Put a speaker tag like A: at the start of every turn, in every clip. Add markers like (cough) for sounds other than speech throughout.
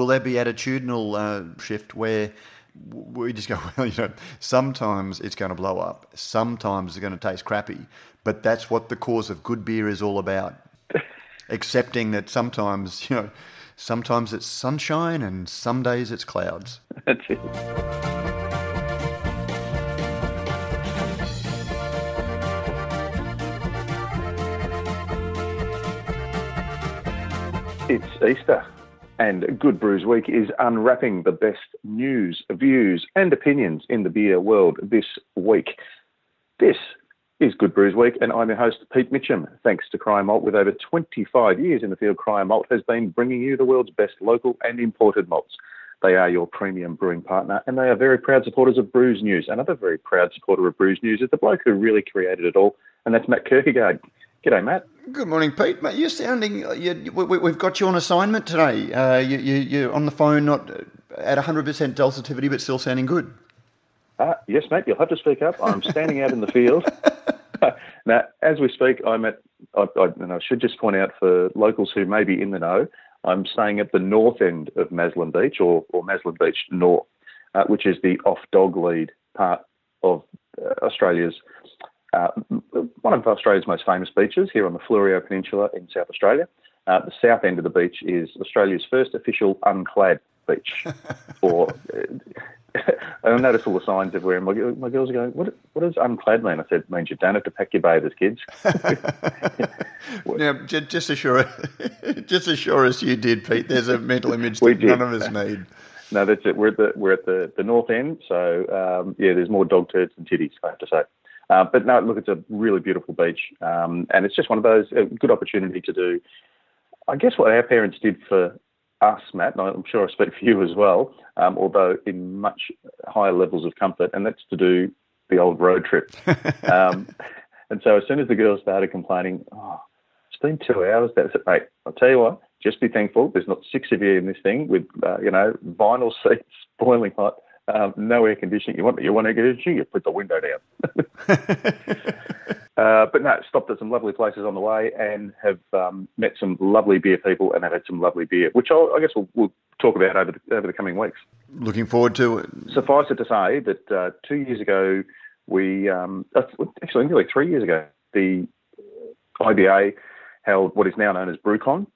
A: will there be attitudinal uh, shift where we just go, (laughs) well, you know, sometimes it's going to blow up, sometimes it's going to taste crappy, but that's what the cause of good beer is all about. (laughs) Accepting that sometimes, you know, sometimes it's sunshine and some days it's clouds.
B: That's it. It's Easter, and Good Brews Week is unwrapping the best news, views, and opinions in the beer world this week. This is Good Brews Week, and I'm your host, Pete Mitchell. Thanks to Cryer Malt, with over 25 years in the field, Cryer Malt has been bringing you the world's best local and imported malts. They are your premium brewing partner, and they are very proud supporters of Brews News. Another very proud supporter of Brews News is the bloke who really created it all, and that's Matt Kirkegaard. G'day, Matt.
A: Good morning, Pete. Mate, you're sounding. You, we, have got you on assignment today. Uh, you, you, you're on the phone, not at 100% dulcitivity, but still sounding good.
B: Uh, yes, mate. You'll have to speak up. I'm standing out in the field. (laughs) now, as we speak, I'm at. I, I, and I should just point out for locals who may be in the know, I'm staying at the north end of Maslin Beach, or, or Maslin Beach North, uh, which is the off dog lead part of uh, Australia's uh, one of Australia's most famous beaches here on the Fleurieu Peninsula in South Australia. Uh, the south end of the beach is Australia's first official unclad beach. (laughs) or uh, (laughs) I notice all the signs everywhere. My, my girls are going, what, what does unclad mean? I said, it means you don't have to pack your bathers, kids. (laughs)
A: now, just assure, just assure us you did, Pete. There's a mental image that none of us need.
B: No, that's it. We're at the we're at the, the north end, so um, yeah, there's more dog turds than titties. I have to say. Uh, but no, look, it's a really beautiful beach, um, and it's just one of those a good opportunity to do. I guess what our parents did for us, Matt, and I'm sure I speak for you as well, um, although in much higher levels of comfort, and that's to do the old road trip. (laughs) um, and so as soon as the girls started complaining, oh, it's been two hours, that's it, mate. I'll tell you what, just be thankful. There's not six of you in this thing with, uh, you know, vinyl seats, (laughs) boiling hot um, no air conditioning. You want you want air conditioning? You put the window down. (laughs) uh, but no, stopped at some lovely places on the way and have um, met some lovely beer people and have had some lovely beer, which I'll, i guess we'll, we'll, talk about over the, over the coming weeks.
A: Looking forward to it.
B: Suffice it to say that uh, two years ago, we um, uh, actually nearly three years ago, the IBA held what is now known as BrewCon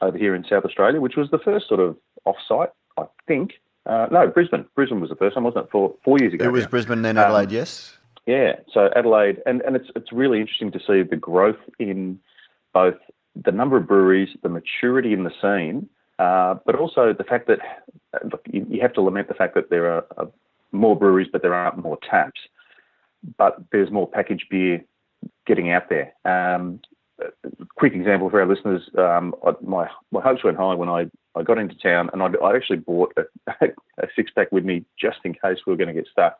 B: over here in South Australia, which was the first sort of off-site, I think, uh, no, Brisbane. Brisbane was the first one, wasn't it? Four four years ago.
A: It was
B: now.
A: Brisbane, then Adelaide. Um, yes.
B: Yeah. So Adelaide, and and it's it's really interesting to see the growth in both the number of breweries, the maturity in the scene, uh, but also the fact that look, you, you, have to lament the fact that there are uh, more breweries, but there aren't more taps. But there's more packaged beer getting out there. Um, quick example for our listeners, um, my my hopes went high when I, I got into town, and I, I actually bought a, a six pack with me just in case we were going to get stuck.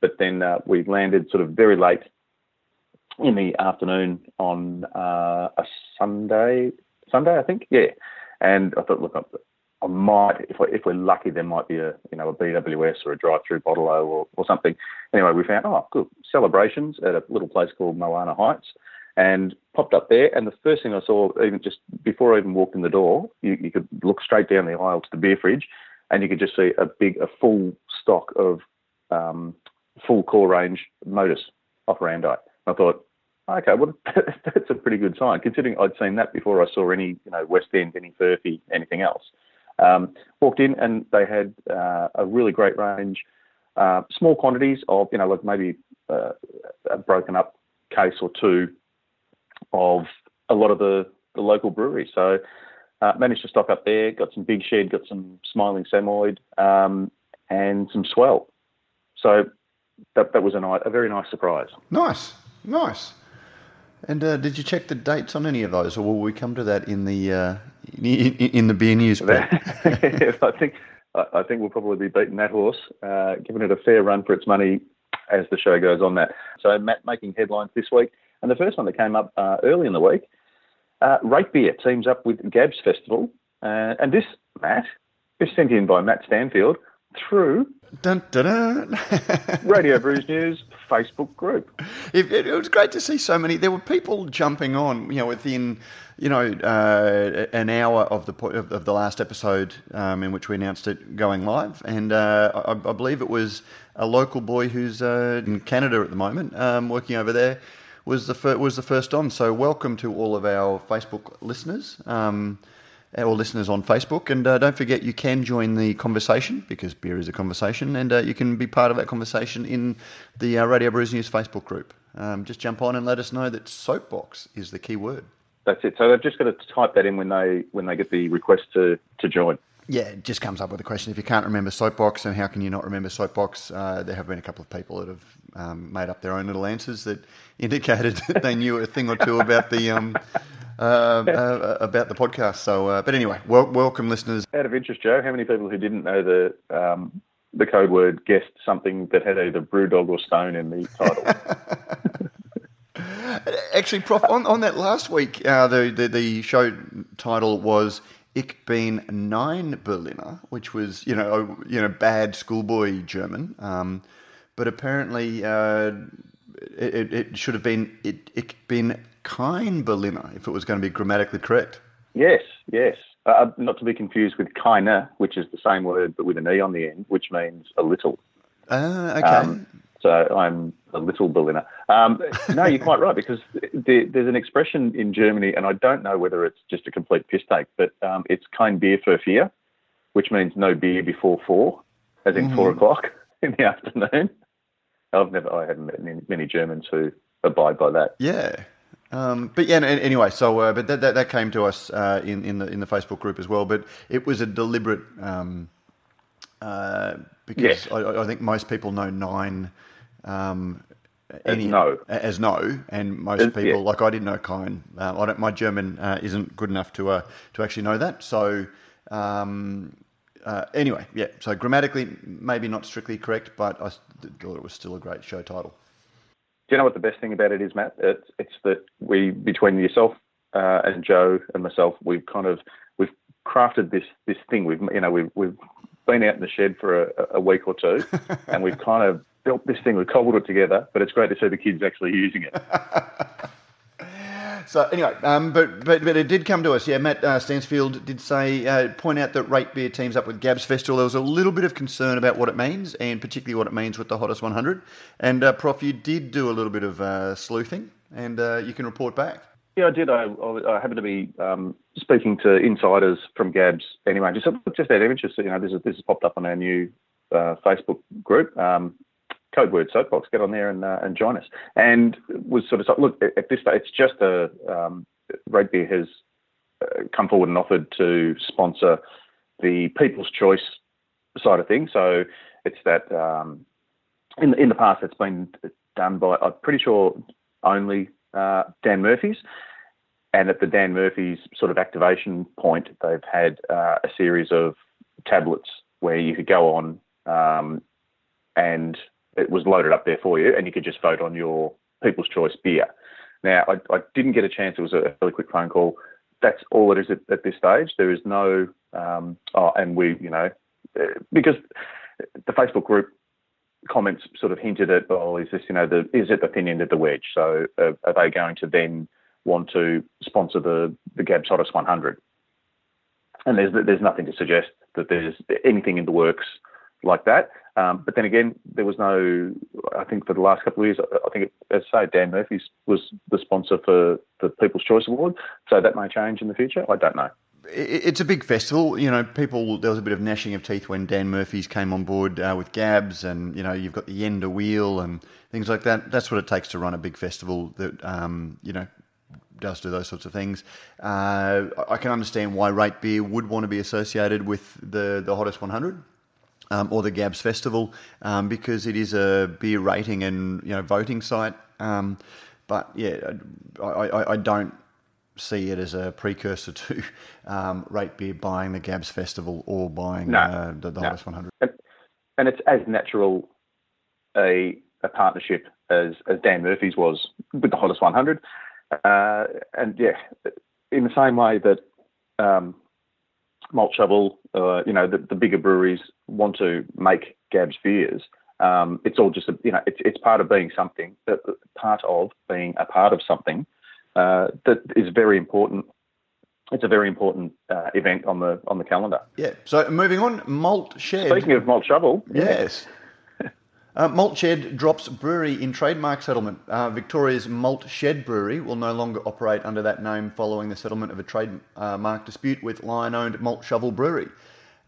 B: But then uh, we landed sort of very late in the afternoon on uh, a Sunday, Sunday I think, yeah. And I thought, look, I, I might, if, I, if we're lucky, there might be a you know a BWS or a drive-through bottle or, or something. Anyway, we found oh good celebrations at a little place called Moana Heights and popped up there. And the first thing I saw, even just before I even walked in the door, you, you could look straight down the aisle to the beer fridge, and you could just see a big, a full stock of um, full core range Modus operandi. I thought, okay, well (laughs) that's a pretty good sign, considering I'd seen that before I saw any, you know, West End, any Furphy, anything else. Um, walked in and they had uh, a really great range, uh, small quantities of, you know, like maybe uh, a broken up case or two of a lot of the, the local breweries. So uh, managed to stock up there, got some Big Shed, got some Smiling Samoyed, um, and some Swell. So that, that was a, nice, a very nice surprise.
A: Nice, nice. And uh, did you check the dates on any of those, or will we come to that in the uh, in, in, the beer news? (laughs)
B: I think I think we'll probably be beating that horse, uh, giving it a fair run for its money as the show goes on. That so Matt making headlines this week. And the first one that came up uh, early in the week, uh, Rate Beer teams up with Gabs Festival. Uh, and this, Matt, is sent in by Matt Stanfield through
A: dun, dun, dun. (laughs)
B: Radio Brews News Facebook group.
A: It, it, it, was great to see so many. There were people jumping on, you know, within, you know, uh, an hour of the of, of the last episode um, in which we announced it going live, and uh, I, I, believe it was a local boy who's uh, in Canada at the moment, um, working over there, was the fir- was the first on. So welcome to all of our Facebook listeners. Um, our listeners on Facebook. And uh, don't forget, you can join the conversation because beer is a conversation, and uh, you can be part of that conversation in the uh, Radio Brews News Facebook group. Um, just jump on and let us know that soapbox is the key word.
B: That's it. So they've just got to type that in when they when they get the request to, to join.
A: Yeah, it just comes up with a question. If you can't remember soapbox, and how can you not remember soapbox? Uh, there have been a couple of people that have um, made up their own little answers that (laughs) indicated that they knew a thing or two about the um, uh, uh, about the podcast. So, uh, but anyway, wel- welcome listeners.
B: Out of interest, Joe, how many people who didn't know the um, the code word guessed something that had either Brewdog or Stone in the title? (laughs) (laughs)
A: Actually, Prof, on, on that last week, uh, the, the, the show title was Ich bin nine Berliner, which was you know you know bad schoolboy German, um, but apparently uh, it, it, should have been it, Ich bin kein Berliner if it was going to be grammatically correct.
B: Yes, yes. Uh, uh, not to be confused with keine, which is the same word but with an e on the end, which means a little.
A: Uh, okay. Um,
B: so I'm a little Berliner. Um, no, you're quite right because there, there's an expression in Germany, and I don't know whether it's just a complete piss take, but um, it's kein Bier für vier, which means no beer before four, as in mm-hmm. four o'clock (laughs) in the afternoon. I've never, I haven't met many, many Germans who abide by that.
A: Yeah. Um, but yeah, anyway, so uh, but that, that, that came to us uh, in in the in the Facebook group as well. But it was a deliberate um, uh, because yes. I, I, think most people know nine um,
B: any, as no
A: as no, and most people yeah. like I didn't know kind. Uh, I don't. My German uh, isn't good enough to uh, to actually know that. So. Um, anyway, yeah. So grammatically, maybe not strictly correct, but I thought it was still a great show title.
B: Do you know what the best thing about it is, Matt? It's, it's that we, between yourself uh, and Joe and myself, we've kind of we've crafted this this thing. We've you know we've we've been out in the shed for a, a week or two, (laughs) and we've kind of built this thing. We've cobbled it together, but it's great to see the kids actually using it. (laughs)
A: So anyway, um, but, but but it did come to us. Yeah, Matt uh, Stansfield did say uh, point out that Rate Beer teams up with Gabs Festival. There was a little bit of concern about what it means, and particularly what it means with the hottest 100. And uh, Prof, you did do a little bit of uh, sleuthing, and uh, you can report back.
B: Yeah, I did. I, I happened to be um, speaking to insiders from Gabs anyway. Just just out of interest, you know, this is, this has popped up on our new uh, Facebook group. Um, code word soapbox, get on there and uh, and join us. And was sort of look at this it's just a um, Rate Beer has uh, come forward and offered to sponsor the People's Choice side of things. So it's that um, in in the past it's been done by I'm pretty sure only uh, Dan Murphy's. And at the Dan Murphy's sort of activation point, they've had uh, a series of tablets where you could go on um, and it was loaded up there for you, and you could just vote on your People's Choice beer. Now, I, I didn't get a chance. It was a really quick phone call. That's all it is at, at this stage. There is no, um, oh, and we, you know, uh, because the Facebook group comments sort of hinted at, oh, is this, you know, the is it the thin end of the wedge? So uh, are they going to then want to sponsor the the Gabs Hottest 100? And there's there's nothing to suggest that there's anything in the works like that. Um, but then again, there was no. I think for the last couple of years, I think, as I say, Dan Murphy's was the sponsor for the People's Choice Award. So that may change in the future. I don't know.
A: It's a big festival. You know, people. There was a bit of gnashing of teeth when Dan Murphy's came on board uh, with Gabs, and you know, you've got the Yenda wheel and things like that. That's what it takes to run a big festival. That um, you know does do those sorts of things. Uh, I can understand why Rate Beer would want to be associated with the the hottest 100 um, or the Gabs Festival um, because it is a beer rating and you know voting site. Um, but yeah, I, I, I, don't see it as a precursor to (laughs) um, rate beer buying the Gabs Festival or buying no, uh, the, the no. Hottest 100.
B: And, and, it's as natural a, a partnership as, as Dan Murphy's was with the Hottest 100. Uh, and yeah, in the same way that um, Malt Shovel, uh, you know, the, the, bigger breweries want to make Gabs beers. Um, it's all just a, you know it's it's part of being something, part of being a part of something uh, that is very important it's a very important uh, event on the on the calendar.
A: Yeah. So moving on, Malt Shed.
B: Speaking of Malt Shovel,
A: yes. uh, Malt Shed drops brewery in trademark settlement. Uh, Victoria's Malt Shed Brewery will no longer operate under that name following the settlement of a trademark dispute with Lion-owned Malt Shovel Brewery.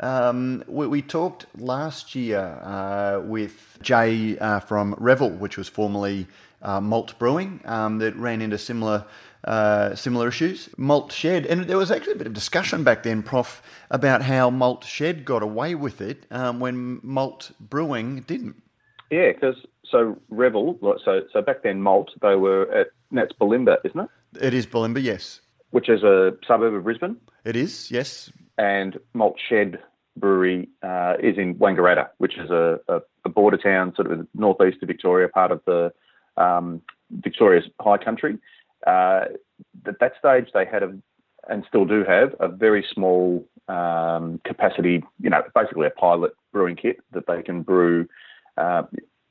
A: Um, we, we, talked last year uh, with Jay uh, from Revel, which was formerly uh, Malt Brewing, um, that ran into similar uh, similar issues. Malt Shed, and there was actually a bit of discussion back then, Prof, about how Malt Shed got away with it um, when Malt Brewing didn't.
B: Yeah, because so Revel, so so back then Malt, they were at that's Bulimba, isn't it?
A: It is Bulimba, yes.
B: Which is a suburb of Brisbane.
A: It is, yes.
B: And Malt Shed Brewery uh, is in Wangaratta, which is a, a, a, border town, sort of northeast of Victoria, part of the um, Victoria's high country. Uh, at that stage, they had a, and still do have, a very small um, capacity, you know, basically a pilot brewing kit that they can brew uh,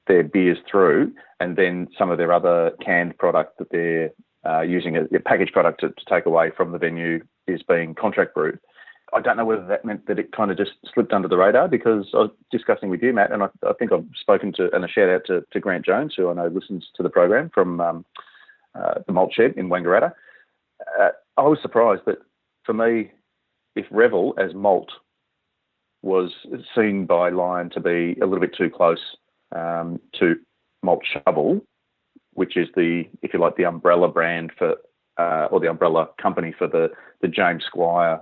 B: their beers through, and then some of their other canned product that they're uh, using a, a packaged product to, to, take away from the venue is being contract brewed. I don't know whether that meant that it kind of just slipped under the radar because I was discussing with you, Matt, and I, I think I've spoken to, and a shout out to, to, Grant Jones, who I know listens to the program from um, uh, the malt shed in Wangaratta. Uh, I was surprised that for me, if Revel as malt was seen by Lion to be a little bit too close um, to Malt Shovel, which is the, if you like, the umbrella brand for, uh, or the umbrella company for the, the James Squire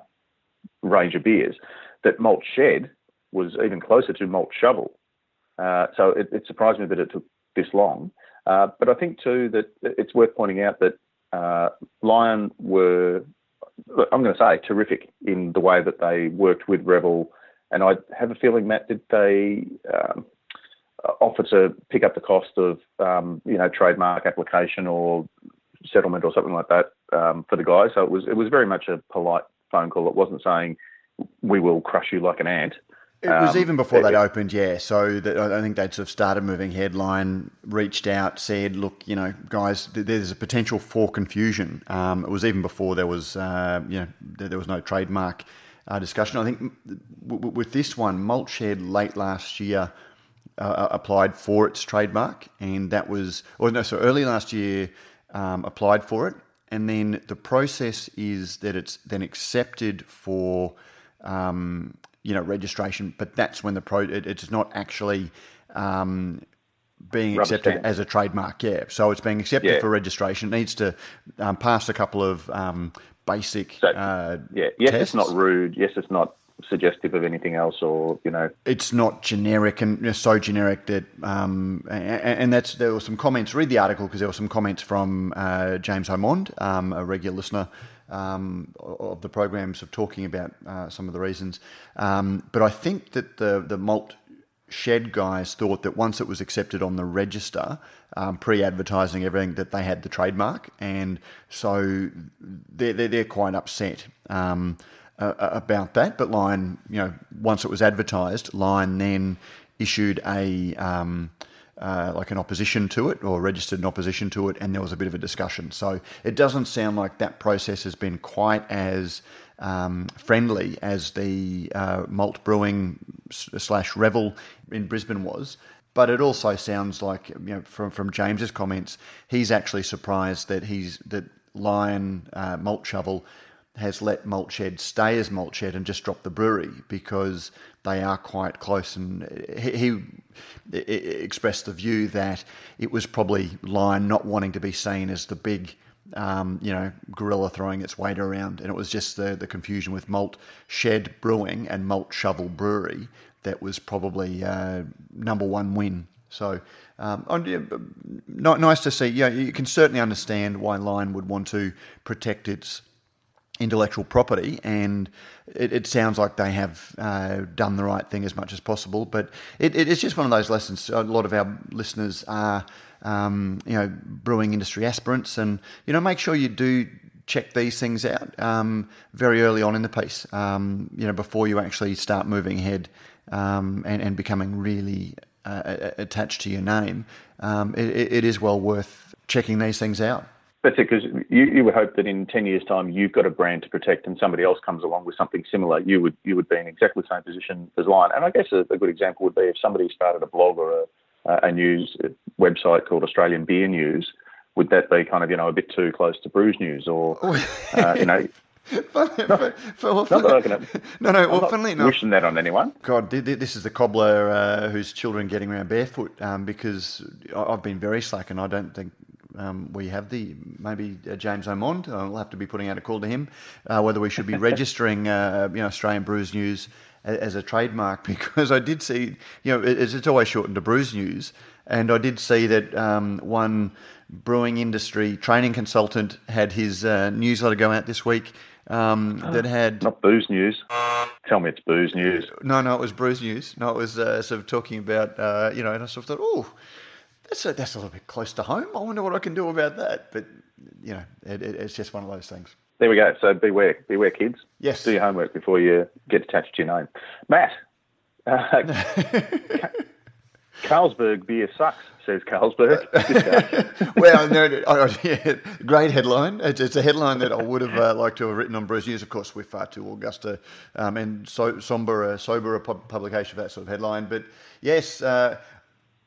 B: range of beers, that Malt Shed was even closer to Malt Shovel. Uh, so it, it, surprised me that it took this long. Uh, but I think too that it's worth pointing out that uh, Lion were, I'm going to say, terrific in the way that they worked with Revel. And I have a feeling, Matt, did they um, offer to pick up the cost of, um, you know, trademark application or settlement or something like that um, for the guys? So it was it was very much a polite phone call. It wasn't saying we will crush you like an ant.
A: It was um, even before they'd opened, yeah. So that, I think they'd sort of started moving headline, reached out, said, "Look, you know, guys, there's a potential for confusion." Um, it was even before there was, uh, you know, there was no trademark uh, discussion. I think w- with this one, Maltshed late last year uh, uh, applied for its trademark, and that was, or no, so early last year um, applied for it, and then the process is that it's then accepted for um, you know registration, but that's when the pro it, it's not actually um, being accepted as a trademark. Yeah, so it's being accepted yeah. for registration. It needs to um, pass a couple of um, basic. So, uh,
B: yeah, yes, tests. it's not rude. Yes, it's not suggestive of anything else, or you know,
A: it's not generic and so generic that. Um, and, that's there were some comments. Read the article because there were some comments from uh, James Omond, um, a regular listener um, of the programs of talking about uh, some of the reasons. Um, but I think that the the malt shed guys thought that once it was accepted on the register, um, pre-advertising everything, that they had the trademark, and so they're they're, they're quite upset. Um, uh, about that, but Lion, you know, once it was advertised, Lion then issued a um, uh, like an opposition to it or registered an opposition to it, and there was a bit of a discussion. So it doesn't sound like that process has been quite as um, friendly as the uh, malt brewing slash revel in Brisbane was. But it also sounds like, you know, from from James's comments, he's actually surprised that he's that Lion uh, Malt Shovel has let Maltshed stay as Maltshed and just drop the brewery because they are quite close. And he, he, expressed the view that it was probably Lion not wanting to be seen as the big, um, you know, gorilla throwing its weight around, and it was just the the confusion with Malt Shed Brewing and Malt Shovel Brewery that was probably uh, number one win. So. Um, nice to see. Yeah, you can certainly understand why Lion would want to protect its intellectual property, and it, it sounds like they have uh, done the right thing as much as possible. But it, it's just one of those lessons. A lot of our listeners are, um, you know, brewing industry aspirants, and you know, make sure you do check these things out um, very early on in the piece. Um, you know, before you actually start moving ahead um, and, and becoming really uh, attached to your name, um, it, it is well worth checking these things out.
B: That's it, because you, you would hope that in 10 years' time you've got a brand to protect and somebody else comes along with something similar, you would you would be in exactly the same position as Lion. And I guess a, a good example would be if somebody started a blog or a, a news website called Australian Beer News, would that be kind of, you know, a bit too close to Brews News or, (laughs) uh, you know, (laughs) (laughs) no, no, Well, funnily enough, wishing that on anyone.
A: God, this is the cobbler uh, whose children getting around barefoot um, because I've been very slack, and I don't think um, we have the maybe uh, James Omond. I'll have to be putting out a call to him uh, whether we should be (laughs) registering, uh, you know, Australian Brews News as, as, a trademark (laughs) because I did see, you know, it's, it's always shortened to Brews News, and I did see that um, one brewing industry training consultant had his uh, newsletter go out this week. Um, that had
B: not booze news. Tell me it's booze news.
A: No, no, it was brews news. No, it was uh, sort of talking about uh, you know, and I sort of thought, oh, that's a, that's a little bit close to home. I wonder what I can do about that. But you know, it, it, it's just one of those things.
B: There we go. So beware, beware, kids.
A: Yes.
B: Do your homework before you get attached to your name. Matt, uh, (laughs) Carlsberg beer sucks, says Carlsberg. (laughs)
A: well, no, no oh, yeah, great headline. It's, it's, a headline that I would have uh, liked to have written on Brews News. Of course, we're far too Augusta um, and so somber, uh, sober a publication for that sort of headline. But yes, uh,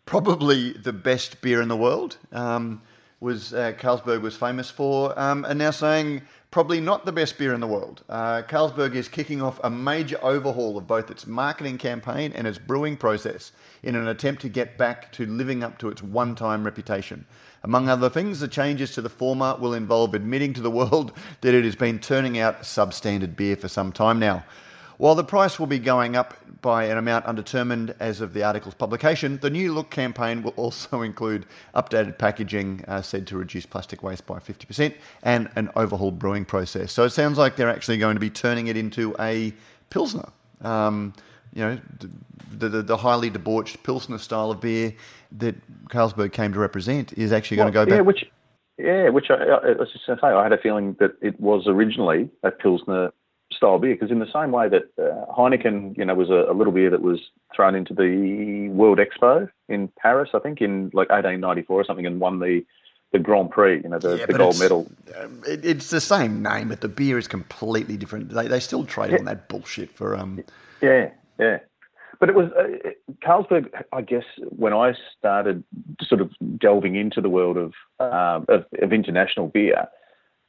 A: probably the best beer in the world. Um, was uh, Carlsberg was famous for, um, and now saying probably not the best beer in the world. Uh, Carlsberg is kicking off a major overhaul of both its marketing campaign and its brewing process in an attempt to get back to living up to its one-time reputation. Among other things, the changes to the former will involve admitting to the world (laughs) that it has been turning out substandard beer for some time now. While the price will be going up by an amount undetermined as of the article's publication, the new look campaign will also (laughs) include updated packaging uh, said to reduce plastic waste by 50% and an overhauled brewing process. So it sounds like they're actually going to be turning it into a Pilsner. Um, you know, the, the, the, highly debauched Pilsner style of beer that Carlsberg came to represent is actually well, going to go
B: yeah,
A: back.
B: Which, yeah, which I, I was just going to say, I had a feeling that it was originally a Pilsner style beer because in the same way that uh, Heineken, you know, was a, a, little beer that was thrown into the World Expo in Paris, I think in like 1894 or something, and won the the Grand Prix, you know, the, yeah, the gold medal.
A: Um, it, it's the same name, but the beer is completely different. They, they still trade yeah. on that bullshit for um.
B: Yeah, yeah. But it was uh, Carlsberg. I guess when I started sort of delving into the world of, uh, of, of international beer,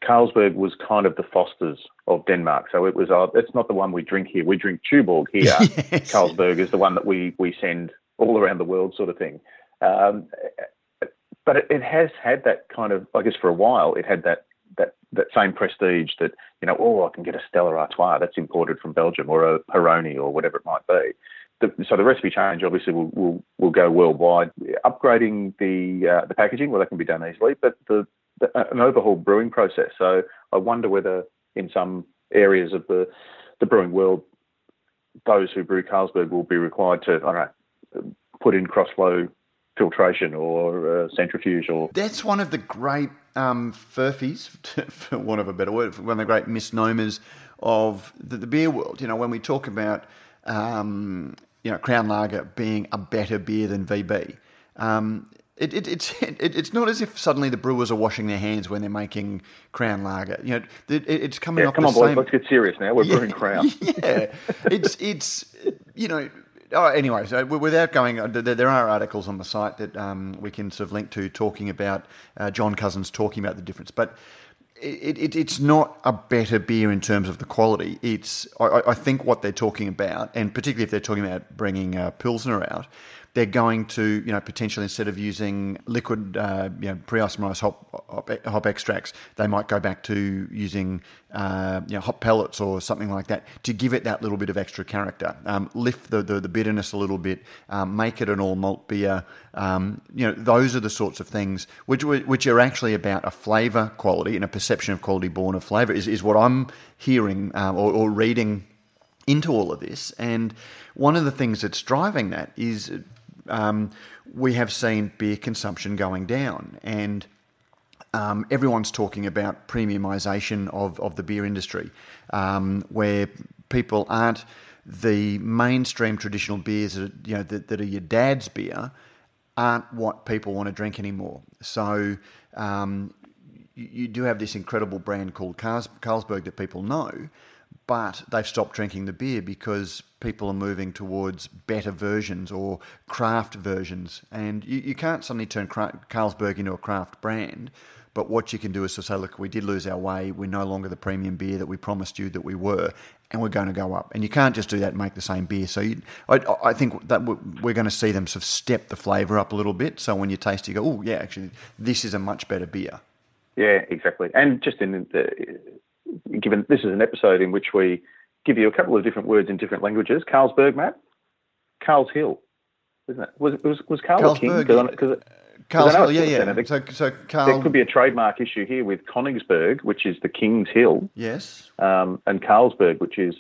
B: Carlsberg was kind of the Fosters of Denmark. So it was, uh, it's not the one we drink here. We drink Tuborg (laughs) here. yes. Carlsberg is the one that we, we send all around the world, sort of thing. Um, but it, it, has had that kind of, I guess, for a while, it had that that that same prestige that you know, oh, I can get a Stella Artois that's imported from Belgium or a Peroni or whatever it might be. The, so the recipe change obviously will, will, will go worldwide. Upgrading the uh, the packaging, well, that can be done easily, but the an overhaul brewing process. So I wonder whether in some areas of the, the brewing world, those who brew Carlsberg will be required to, I don't know, put in cross flow filtration or uh, centrifuge or.
A: That's one of the great um, furphies, (laughs) for want of a better word, one of the great misnomers of the, the beer world. You know, when we talk about, um, you know, Crown Lager being a better beer than VB. Um, it, it, it's (laughs) it, it's not as if suddenly the brewers are washing their hands when they're making Crown Lager. You know, it, it's coming
B: yeah,
A: up.
B: Come on,
A: boys, same...
B: let's get serious now. We're yeah, brewing Crown. (laughs)
A: Yeah, it's it's you know. Oh, anyway, so without going, uh, there are articles on the site that um, we can sort of link to talking about uh, John Cousins talking about the difference, but. It, it, it's not a better beer in terms of the quality. It's I, I, think what they're talking about, and particularly if they're talking about bringing uh, Pilsner out, they're going to, you know, potentially instead of using liquid, uh, you know, pre-isomerized hop, hop, hop, extracts, they might go back to using, uh, you know, hop pellets or something like that to give it that little bit of extra character, um, lift the, the, the, bitterness a little bit, um, make it an all malt beer. Um, you know, those are the sorts of things which which are actually about a flavour quality and a perception of quality born of flavour is, is what I'm hearing um, or, or reading into all of this. And one of the things that's driving that is um, we have seen beer consumption going down, and um, everyone's talking about premiumisation of, of the beer industry, um, where people aren't the mainstream traditional beers that you know that, that are your dad's beer aren't what people want to drink anymore. So um, you, you, do have this incredible brand called Carlsberg that people know, but they've stopped drinking the beer because people are moving towards better versions or craft versions. And you, you can't suddenly turn Carlsberg into a craft brand. But what you can do is to say, look, we did lose our way. We're no longer the premium beer that we promised you that we were, and we're going to go up. And you can't just do that and make the same beer. So you, I, I, think that we're going to see them sort of step the flavour up a little bit. So when you taste, it, you go, oh, yeah, actually, this is a much better beer.
B: Yeah, exactly. And just in the, given this is an episode in which we give you a couple of different words in different languages. Carlsberg, Matt. Carl's Hill, isn't it? Was was was Carl Carlsberg,
A: king? Because Carl's Hill, yeah, yeah. There, so, so Carl...
B: there could be a trademark issue here with Königsberg, which is the King's Hill.
A: Yes.
B: Um, and Carlsberg, which is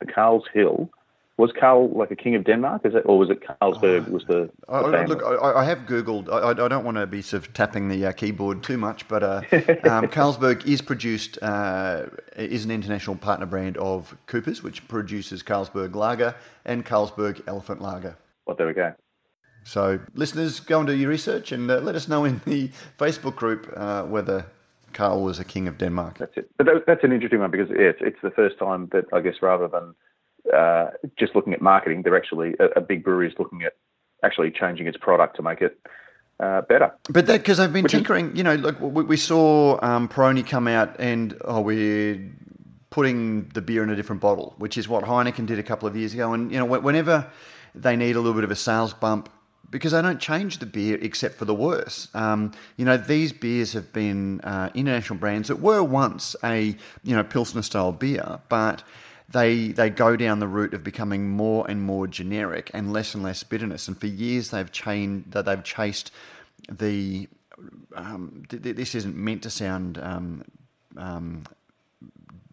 B: the Carl's Hill, was Carl like a king of Denmark? Is it, or was it Carlsberg? Was the, the
A: I, look? I, I, have googled. I, I, don't want to be sort of tapping the uh, keyboard too much, but uh, (laughs) um, Carlsberg is produced uh, is an international partner brand of Coopers, which produces Carlsberg Lager and Carlsberg Elephant Lager.
B: Well, there we go.
A: So, listeners, go and do your research and uh, let us know in the Facebook group uh, whether Carl was a king of Denmark.
B: That's it. But that, that's an interesting one because yeah, it's, it's the first time that I guess rather than uh, just looking at marketing. They're actually a, a, big brewery is looking at actually changing its product to make it uh, better.
A: But that because they've been Which tinkering. Is, you know, like we, we saw um, Peroni come out and oh we're putting the beer in a different bottle, which is what Heineken did a couple of years ago. And you know, whenever they need a little bit of a sales bump. Because they don't change the beer except for the worse. Um, you know, these beers have been uh, international brands that were once a you know pilsner style beer, but they they go down the route of becoming more and more generic and less and less bitterness. And for years they've chained that they've chased the. Um, th- this isn't meant to sound um, um,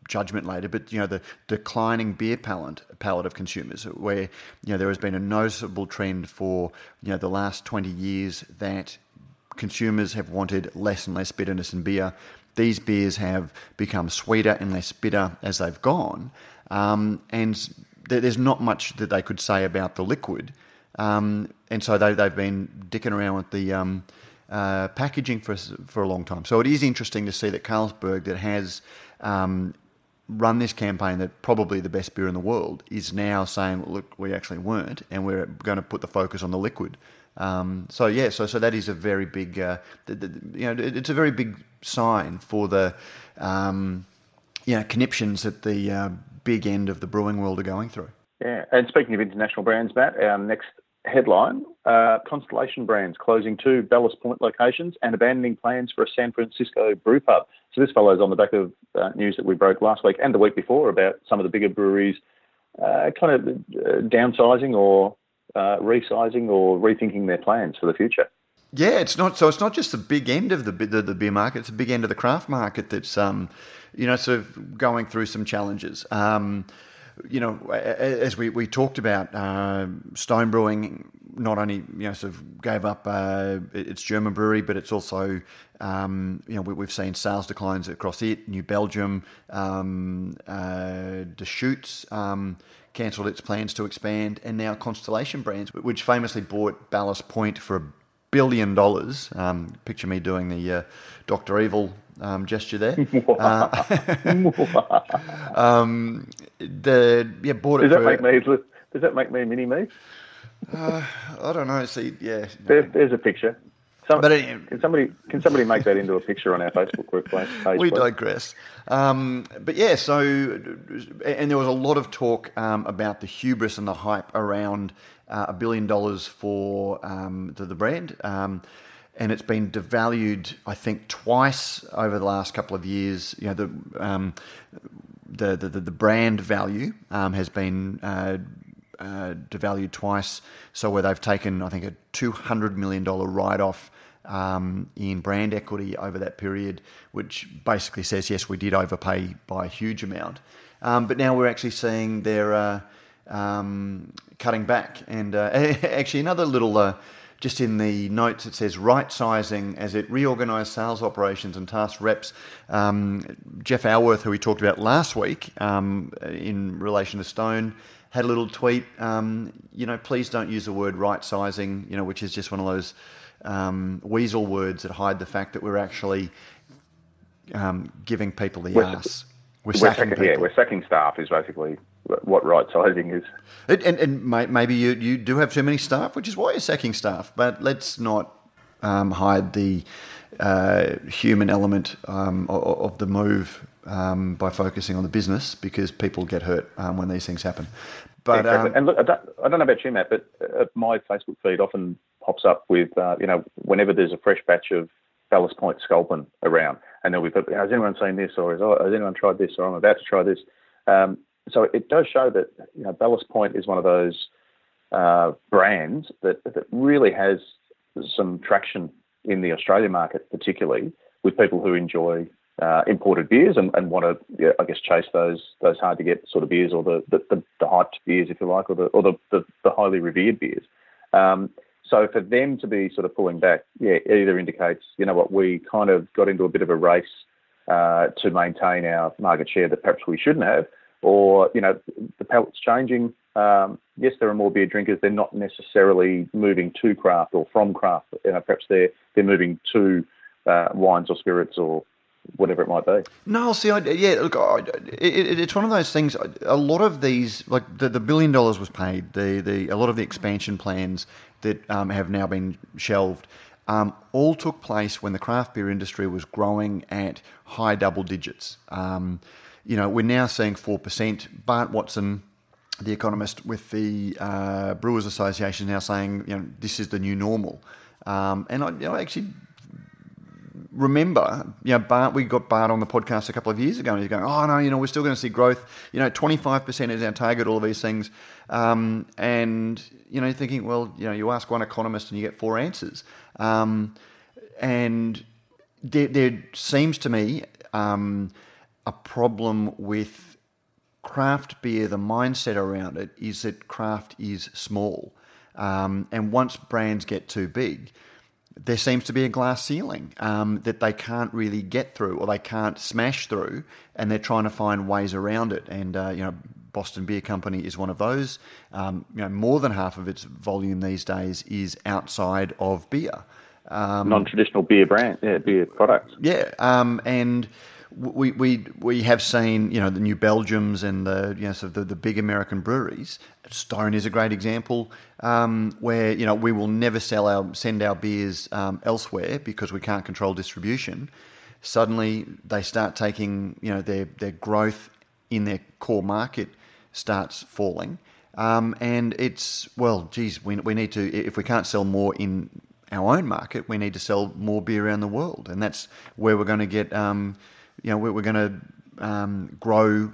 A: judgment later, but you know the declining beer palate palate of consumers, where you know there has been a noticeable trend for you know the last twenty years that consumers have wanted less and less bitterness in beer. These beers have become sweeter and less bitter as they've gone, um, and there's not much that they could say about the liquid. Um, and so they, they've been dicking around with the um, uh, packaging for, for a long time. So it is interesting to see that Carlsberg, that has um, run this campaign, that probably the best beer in the world, is now saying, look, we actually weren't, and we're going to put the focus on the liquid. Um, so yeah, so so that is a very big, uh, the, the, you know, it's a very big sign for the, um, you know, conniptions that the uh, big end of the brewing world are going through.
B: Yeah, and speaking of international brands, Matt, our next headline uh, Constellation Brands closing two Ballast Point locations and abandoning plans for a San Francisco brew pub. So this follows on the back of uh, news that we broke last week and the week before about some of the bigger breweries uh, kind of uh, downsizing or uh, resizing or rethinking their plans for the future.
A: Yeah, it's not so. It's not just the big end of the the, the beer market; it's the big end of the craft market that's um, you know, sort of going through some challenges. Um, you know, as we, we talked about, uh, Stone Brewing not only you know sort of gave up uh, its German brewery, but it's also um, you know we, have seen sales declines across it. New Belgium, um, uh, Deschutes um, cancelled its plans to expand, and now Constellation Brands, which famously bought Ballast Point for a billion dollars. Um, picture me doing the uh, Doctor Evil um, gesture there. (laughs) uh, (laughs) um, the yeah, bought
B: it.
A: Does
B: that make me? Does that make me mini me?
A: Uh, I don't know. See, yeah.
B: There, there's a picture. Some, but it, can somebody can somebody make that into a picture on our Facebook group page?
A: We digress. Um, but yeah, so and there was a lot of talk um, about the hubris and the hype around uh, a billion dollars for um, the, the brand. Um, and it's been devalued, I think, twice over the last couple of years. You know, the um, the, the, the brand value um, has been uh, uh, devalued twice. So where they've taken, I think, a two hundred million dollar write off. Um, in brand equity over that period, which basically says yes, we did overpay by a huge amount, um, but now we're actually seeing they're uh, um, cutting back. And uh, (laughs) actually, another little uh, just in the notes, it says right sizing as it reorganised sales operations and tasked reps. Um, Jeff Alworth, who we talked about last week um, in relation to Stone, had a little tweet. Um, you know, please don't use the word right sizing. You know, which is just one of those um, weasel words that hide the fact that we're actually um, giving people the
B: We're-
A: ass. We're
B: We're
A: sacking
B: sacking, yeah, we're sacking staff is basically what right sizing is.
A: It, and and may, maybe you, you do have too many staff, which is why you're sacking staff. But let's not um, hide the uh, human element um, of, of the move um, by focusing on the business because people get hurt um, when these things happen. But
B: Exactly.
A: um,
B: and look, I don't, I don't know about you, Matt, but uh, my Facebook feed often pops up with, uh, you know, whenever there's a fresh batch of Ballast Point Sculpin around, and be people, has anyone seen this, or has, oh, has anyone tried this, or I'm about to try this. Um, so it does show that, you know, Ballast Point is one of those uh, brands that, that really has some traction in the Australian market, particularly with people who enjoy uh, imported beers and, and want to, yeah, I guess, chase those those hard to get sort of beers or the the, the, the hyped beers, if you like, or the or the, the, the highly revered beers. Um, so for them to be sort of pulling back, yeah, it either indicates, you know what, we kind of got into a bit of a race uh, to maintain our market share that perhaps we shouldn't have, or you know, the palate's changing. Um, yes, there are more beer drinkers. They're not necessarily moving to craft or from craft. You know, perhaps they're they're moving to uh, wines or spirits or whatever it might be.
A: No, see, I, yeah, look, I, it, it's one of those things. A lot of these, like the, the billion dollars was paid. The, the a lot of the expansion plans that um, have now been shelved, um, all took place when the craft beer industry was growing at high double digits. Um, you know, we're now seeing four percent. Bart Watson, the economist with the uh, Brewers Association, now saying, you know, this is the new normal. Um, and I, you know, actually remember, you know, Bart, we got Bart on the podcast a couple of years ago, and he's going, "Oh no, you know, we're still going to see growth. You know, twenty five percent is our target. All of these things." Um, and you know, thinking, well, you know, you ask one economist and you get four answers. Um, and there, there seems to me um, a problem with craft beer. The mindset around it is that craft is small, um, and once brands get too big there seems to be a glass ceiling um, that they can't really get through or they can't smash through, and they're trying to find ways around it. And uh, you know, Boston Beer Company is one of those. Um, you know, more than half of its volume these days is outside of beer. Um,
B: Non-traditional beer brand, yeah, beer products.
A: yeah, um, and we, we we have seen you know the New Belgiums and the you know sort of the, the big American breweries. Stone is a great example um, where you know we will never sell our send our beers um, elsewhere because we can't control distribution. Suddenly they start taking you know their their growth in their core market starts falling. Um, and it's well, geez, we, we need to if we can't sell more in our own market, we need to sell more beer around the world, and that's where we're going to get, um, you know, we're, we're going to um, grow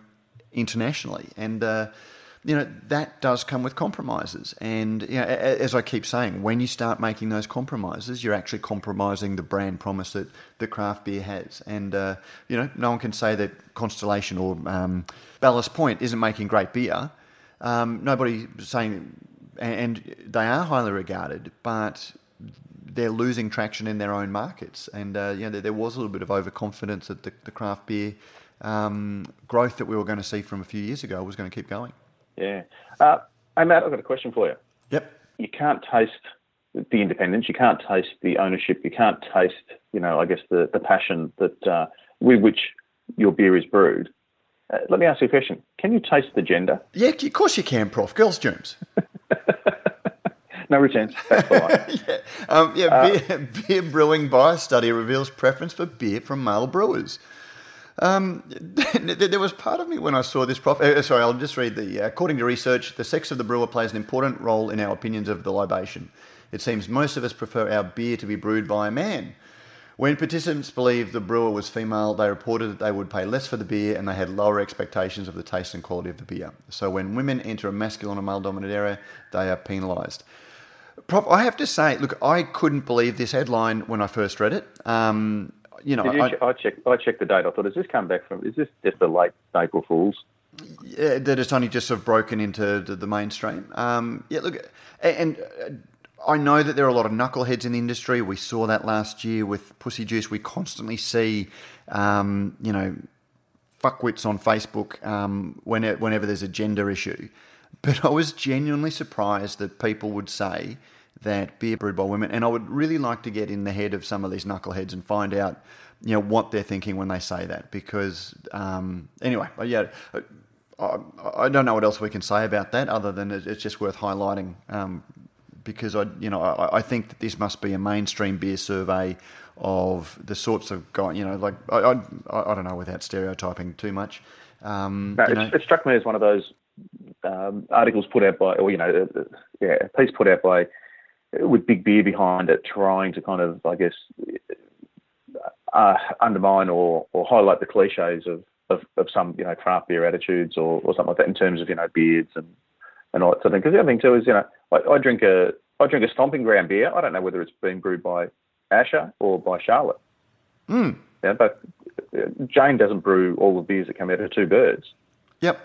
A: internationally, and uh, you know that does come with compromises. And you know, as I keep saying, when you start making those compromises, you're actually compromising the brand promise that the craft beer has. And uh, you know, no one can say that Constellation or um, Ballast Point isn't making great beer. Um, saying, and they are highly regarded, but they're losing traction in their own markets. And uh, you know, there, there was a little bit of overconfidence that the, the craft beer um, growth that we were going to see from a few years ago was going to keep going.
B: Yeah. Uh, hey, Matt, I've got a question for you.
A: Yep.
B: You can't taste the independence. You can't taste the ownership. You can't taste, you know, I guess the, the passion that uh, with which your beer is brewed. Uh, let me ask you a question. Can you taste the gender?
A: Yeah, of course you can, Prof. Girls' germs. (laughs)
B: No returns. That's (laughs)
A: yeah, um, yeah beer, beer brewing by study reveals preference for beer from male brewers. Um, (laughs) there was part of me when I saw this, Prof. Uh, sorry, I'll just read the. Uh, according to research, the sex of the brewer plays an important role in our opinions of the libation. It seems most of us prefer our beer to be brewed by a man. When participants believed the brewer was female, they reported that they would pay less for the beer and they had lower expectations of the taste and quality of the beer. So when women enter a masculine or male dominant area, they are penalised. Prof, I have to say, look, I couldn't believe this headline when I first read it. Um, you know,
B: you
A: I,
B: I checked. I checked the date. I thought, has this come back from? Is this just a late April Fools?
A: yeah, that it's only just sort of broken into the, the mainstream. Um, yeah, look, and uh, I know that there are a lot of knuckleheads in the industry. We saw that last year with Pussy Juice. We constantly see, um, you know, fuckwits on Facebook um, when it, whenever there's a gender issue. But I was genuinely surprised that people would say that beer brewed by women, and I would really like to get in the head of some of these knuckleheads and find out, you know, what they're thinking when they say that. Because um, anyway, yeah. I, I don't know what else we can say about that other than it's just worth highlighting um, because I, you know, I, I, think that this must be a mainstream beer survey of the sorts of guy, you know, like I, I, I don't know without stereotyping too much. Um,
B: no, it, it, struck me as one of those um, articles put out by, or you know, uh, yeah, a piece put out by with big beer behind it, trying to kind of, I guess, uh, undermine or, or highlight the cliches of, of, of, some, you know, craft beer attitudes or, or something like that in terms of, you know, beards and, and all that sort of thing. Because the other thing too is, you know, I, I drink a I drink a stomping ground beer. I don't know whether it's been brewed by Asher or by Charlotte.
A: Mm.
B: Yeah, but uh, Jane doesn't brew all the beers that come out of Two Birds.
A: Yep,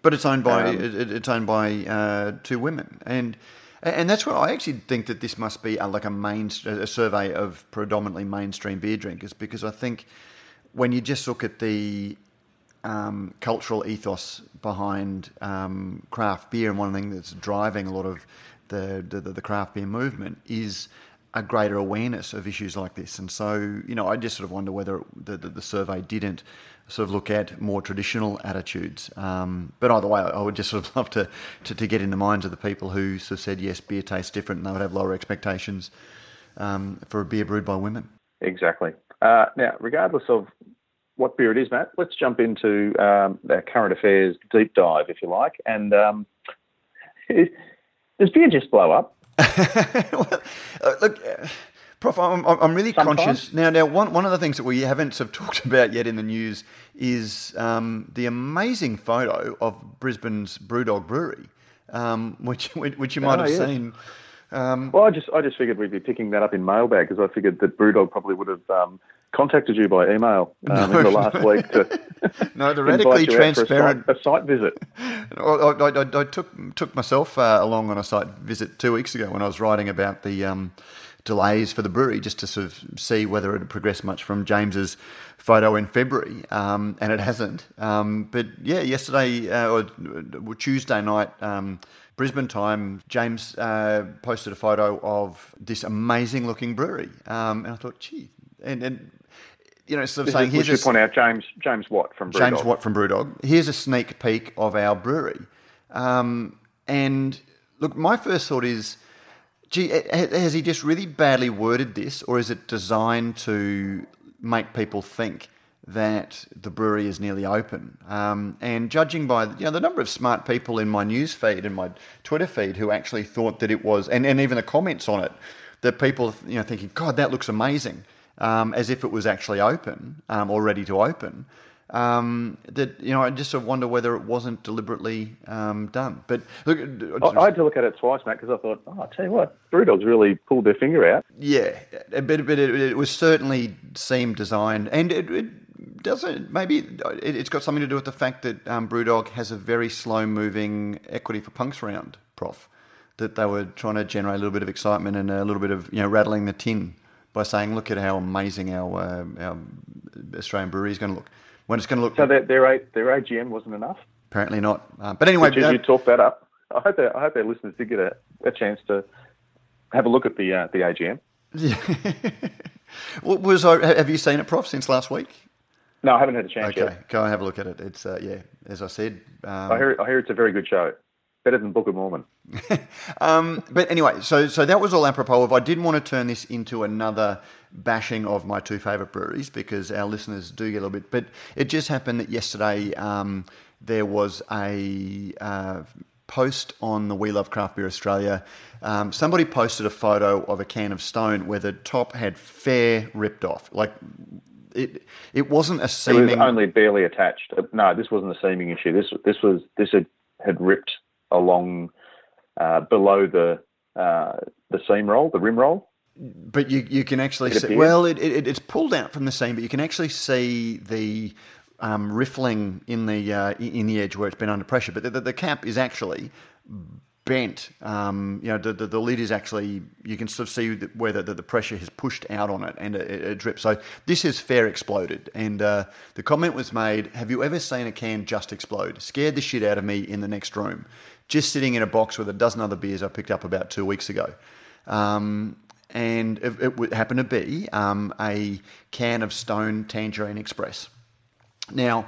A: but it's owned by um, it, it's owned by uh, two women, and and that's why I actually think that this must be a, like a main a survey of predominantly mainstream beer drinkers because I think when you just look at the um, cultural ethos behind um, craft beer, and one thing that's driving a lot of the, the, the craft beer movement is a greater awareness of issues like this. And so, you know, I just sort of wonder whether the, the, the survey didn't sort of look at more traditional attitudes. Um, but either way, I would just sort of (laughs) love to, to, to, get in the minds of the people who sort of said, yes, beer tastes different and they would have lower expectations um, for a beer brewed by women.
B: Exactly. Uh, now, regardless of what beer it is, Matt, let's jump into um, our current affairs deep dive, if you like. And um, (laughs) does beer just blow up? (laughs)
A: well, uh, look, uh, Prof, I'm, I'm really Sometimes. conscious now. Now, one one of the things that we haven't sort of (laughs) talked about yet in the news is um, the amazing photo of Brisbane's Brewdog Brewery, um, (laughs) which which you might oh, have yeah. seen.
B: Um, well, I just I just figured we'd be picking that up in mailbag because I figured that Brewdog probably would have um, contacted you by email um, no, in the last no. week to (laughs)
A: no, they're radically transparent.
B: A site, a site, visit. (laughs)
A: I, I, I, I took took myself uh, along on a site visit two weeks ago when I was writing about the um, delays for the brewery, just to sort of see whether it had progressed much from James's photo in February, um, and it hasn't. Um, but yeah, yesterday uh, or Tuesday night. Um, Brisbane time, James uh, posted a photo of this amazing looking brewery. Um, and I thought, gee, and, and you know, sort of this saying,
B: is, here's a, point out James James Watt from Brewdog.
A: James Watt from Brewdog. Here's a sneak peek of our brewery. Um, and look, my first thought is, gee, has he just really badly worded this, or is it designed to make people think that the brewery is nearly open? Um, and judging by you know the number of smart people in my news feed and my Twitter feed who actually thought that it was, and, and even the comments on it, that people you know thinking, God, that looks amazing um, as if it was actually open um, or ready to open. Um, that you know, I just sort of wonder whether it wasn't deliberately um, done. But look,
B: I, I, had to look at it twice, Matt, because I thought, oh, I tell you what, Brewdog's really pulled their finger out.
A: Yeah, but, but it, it was certainly seemed designed, and it, it doesn't. Maybe it, has got something to do with the fact that um, Brewdog has a very slow-moving equity for punks round, Prof. That they were trying to generate a little bit of excitement and a little bit of you know rattling the tin by saying, "Look at how amazing our, uh, our Australian brewery is going to look." When it's going to look.
B: So their their, their AGM wasn't enough.
A: Apparently not. Uh, but anyway,
B: did you, talk that up? I hope I hope our listeners did get a, a chance to have a look at the uh, the AGM.
A: Yeah. (laughs) was have you seen it, Prof, since last week?
B: No, I haven't had a chance
A: okay.
B: yet.
A: Okay, go and have a look at it. It's uh, yeah, as I said.
B: Um, I hear I hear it's a very good show better than Book of Mormon. (laughs)
A: um, but anyway, so so that was all apropos of. I didn't want to turn this into another bashing of my two favourite breweries because our listeners do get a little bit. But it just happened that yesterday um, there was a. Uh, post on the We Love Craft Beer Australia. Um, somebody posted a photo of a can of Stone where the top had fair ripped off. Like it, it wasn't a seaming.
B: It was only barely attached. No, this wasn't a seaming issue. This this was this had had ripped along uh, below the uh, the seam roll, the rim roll.
A: But you you can actually see. Well, it, it, it's pulled out from the seam, but you can actually see the um, riffling in the uh, in the edge where it's been under pressure. But the, the, the cap is actually bent. Um, you know, the, the, the, lid is actually, you can sort of see where the, the, pressure has pushed out on it and it, it drips. So this has fair exploded. And uh, the comment was made Have you ever seen a can just explode? Scared the shit out of me in the next room. Just sitting in a box with a dozen other beers I picked up about two weeks ago. Um, and it, it, happened to be um, a can of Stone Tangerine Express. Now,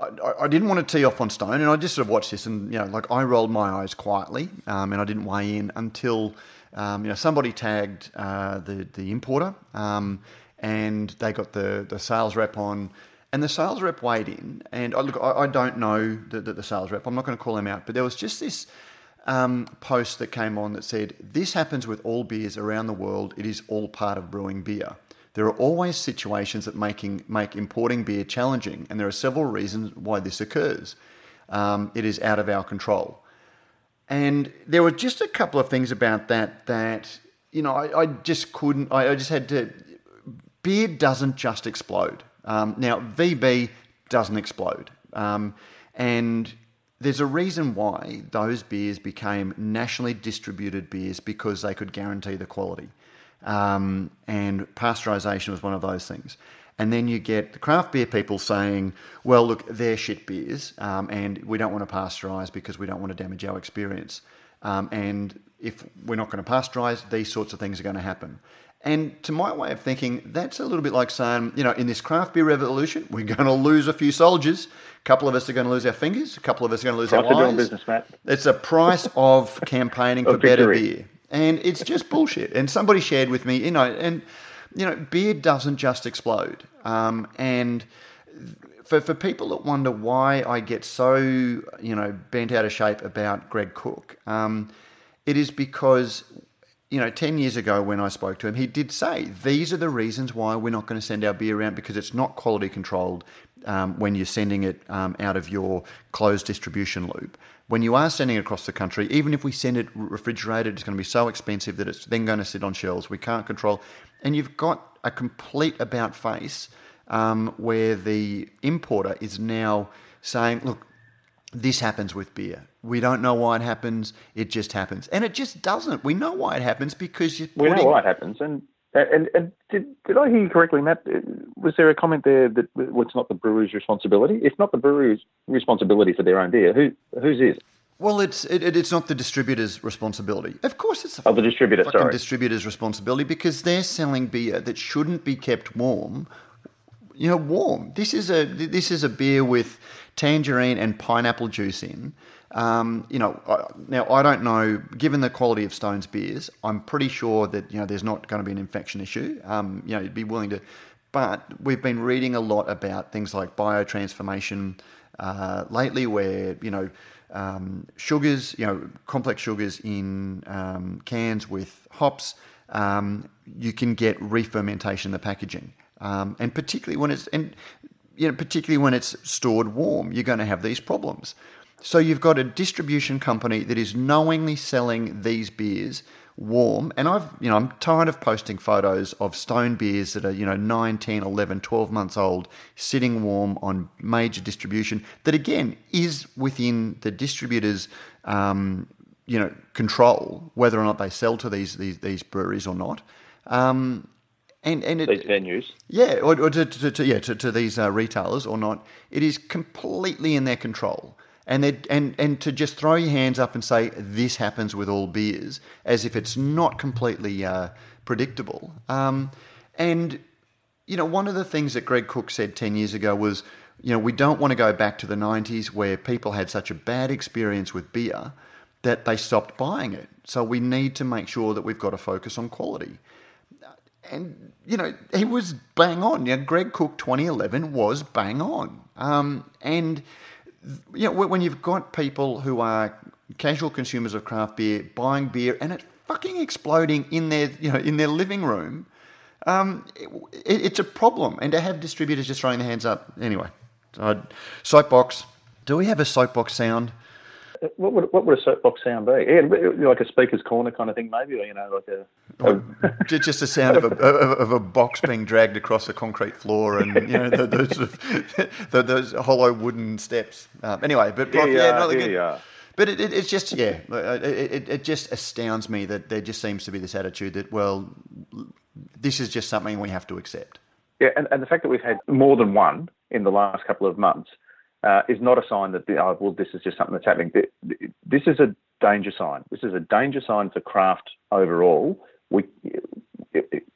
A: I, didn't want to tee off on Stone, and I just sort of watched this, and you know, like I rolled my eyes quietly, um, and I didn't weigh in until um, you know somebody tagged uh, the the importer, um, and they got the the sales rep on. And the sales rep weighed in, and I, look, I, I don't know the, the, the, sales rep. I'm not going to call him out, but there was just this um, post that came on that said, "This happens with all beers around the world. It is all part of brewing beer." There are always situations that making, make importing beer challenging, and there are several reasons why this occurs. Um, it is out of our control. And there were just a couple of things about that that, you know, I, I just couldn't, I, I, just had to. Beer doesn't just explode. Um, now, VB doesn't explode. Um, and there's a reason why those beers became nationally distributed beers because they could guarantee the quality. Um, and pasteurization was one of those things. And then you get the craft beer people saying, well, look, they're shit beers, um, and we don't want to pasteurize because we don't want to damage our experience. Um, and if we're not going to pasteurize, these sorts of things are going to happen. And to my way of thinking, that's a little bit like saying, you know, in this craft beer revolution, we're going to lose a few soldiers. A couple of us are going to lose our fingers. A couple of us are going to lose
B: price
A: our eyes.
B: Business, Matt.
A: It's a price of campaigning for better beer and it's just bullshit. And somebody shared with me, you know, and you know, beer doesn't just explode. Um, and for for people that wonder why I get so you know bent out of shape about Greg Koch, um, it is because you know, 10 years ago when I spoke to him, he did say these are the reasons why we're not going to send our beer around because it's not quality controlled um, when you're sending it um, out of your closed distribution loop when you are sending it across the country, even if we send it refrigerated, it's going to be so expensive that it's then going to sit on shelves. We can't control. And you've got a complete about face um, where the importer is now saying, look, this happens with beer. We don't know why it happens. It just happens, and it just doesn't. We know why it happens because you.
B: We know why it happens, and Uh, and, and did, did I hear you correctly, Matt? Uh, was there a comment there that it's not the brewer's responsibility? It's not the brewer's responsibility for their own beer. Who whose is?
A: Well, it's it, it's not the distributor's responsibility. Of course, it's
B: the, oh, the distributor,
A: fucking
B: sorry.
A: distributor's responsibility because they're selling beer that shouldn't be kept warm. You know, warm. This is a this is a beer with tangerine and pineapple juice in. Um, you know, now I don't know. Given the quality of Stone's beers, I'm pretty sure that you know there's not going to be an infection issue. Um, you know, you'd be willing to, but we've been reading a lot about things like biotransformation uh, lately, where you know um, sugars, you know, complex sugars in um, cans with hops, um, you can get re-fermentation in the packaging, um, and particularly when it's and you know particularly when it's stored warm, you're going to have these problems. So you've got a distribution company that is knowingly selling these beers warm. And I've you know I'm tired of posting photos of stone beers that are you know 9 10 11 12 months old sitting warm on major distribution that again is within the distributors um, you know control whether or not they sell to these these, these breweries or not. Um, and and it,
B: these venues?
A: Yeah or, or to, to, to, yeah to, to these uh, retailers or not. It is completely in their control and and and to just throw your hands up and say this happens with all beers, as if it's not completely uh, predictable. Um, and you know, one of the things that Greg Koch said ten years ago was, you know, we don't want to go back to the '90s where people had such a bad experience with beer that they stopped buying it. So we need to make sure that we've got to focus on quality. And you know, he was bang on. You know, Greg Koch 2011 was bang on. Um, and you know, when you've got people who are casual consumers of craft beer buying beer and it fucking exploding in their, you know, in their living room, um, it, it's a problem. And to have distributors just throwing their hands up, anyway. So, soapbox. Do we have a soapbox sound?
B: What would what would a soapbox sound be? Yeah, like a speaker's corner kind of thing, maybe, or you know, like a,
A: a just a sound of a of a box being dragged across a concrete floor, and you know those (laughs) those hollow wooden steps. Um, anyway, but
B: prof, yeah, yeah, no,
A: But it, it, it's just, yeah, it, it, it just astounds me that there just seems to be this attitude that, well, this is just something we have to accept.
B: Yeah, and, and the fact that we've had more than one in the last couple of months uh, is not a sign that, oh, well, this is just something that's happening. This is a danger sign. This is a danger sign for craft overall. We,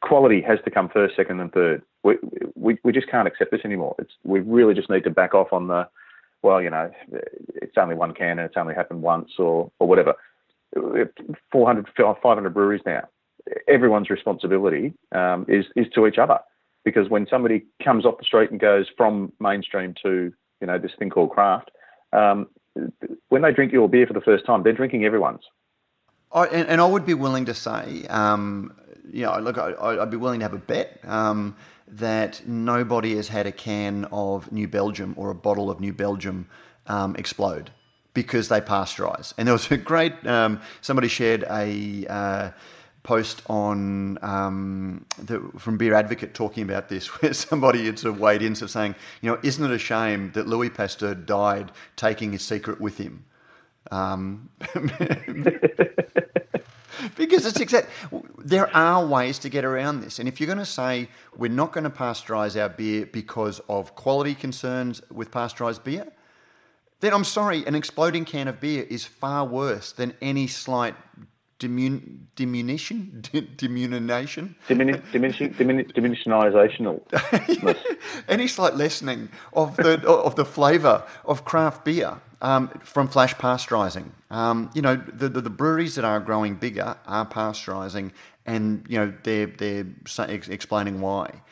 B: quality has to come first, second, and third. We, we, we just can't accept this anymore. It's, we really just need to back off on the, well, you know, it's only one can and it's only happened once or, or whatever. 400, 500 breweries now. Everyone's responsibility um, is, is to each other. Because when somebody comes off the street and goes from mainstream to, you know, this thing called craft, um, when they drink your beer for the first time, they're drinking everyone's.
A: I, and, and, I would be willing to say, um, you know, look, I, would be willing to have a bet um, that nobody has had a can of New Belgium or a bottle of New Belgium um, explode because they pasteurize. And there was a great, um, somebody shared a uh, post on um, the, from Beer Advocate talking about this, (laughs) where somebody had sort of weighed in, sort of saying, you know, isn't it a shame that Louis Pasteur died taking his secret with him? Um, (laughs) because it's exact. There are ways to get around this, and if you're going to say we're not going to pasteurize our beer because of quality concerns with pasteurized beer, then I'm sorry, an exploding can of beer is far worse than any slight dimun- diminution, (laughs) diminution,
B: Diminu- diminishing, diminu- diminutionalizational. (laughs)
A: any slight lessening of the (laughs) of the flavour of craft beer um, from flash pasteurising. Um, you know, the, the, the breweries that are growing bigger are pasteurising, and you know they're they're explaining why.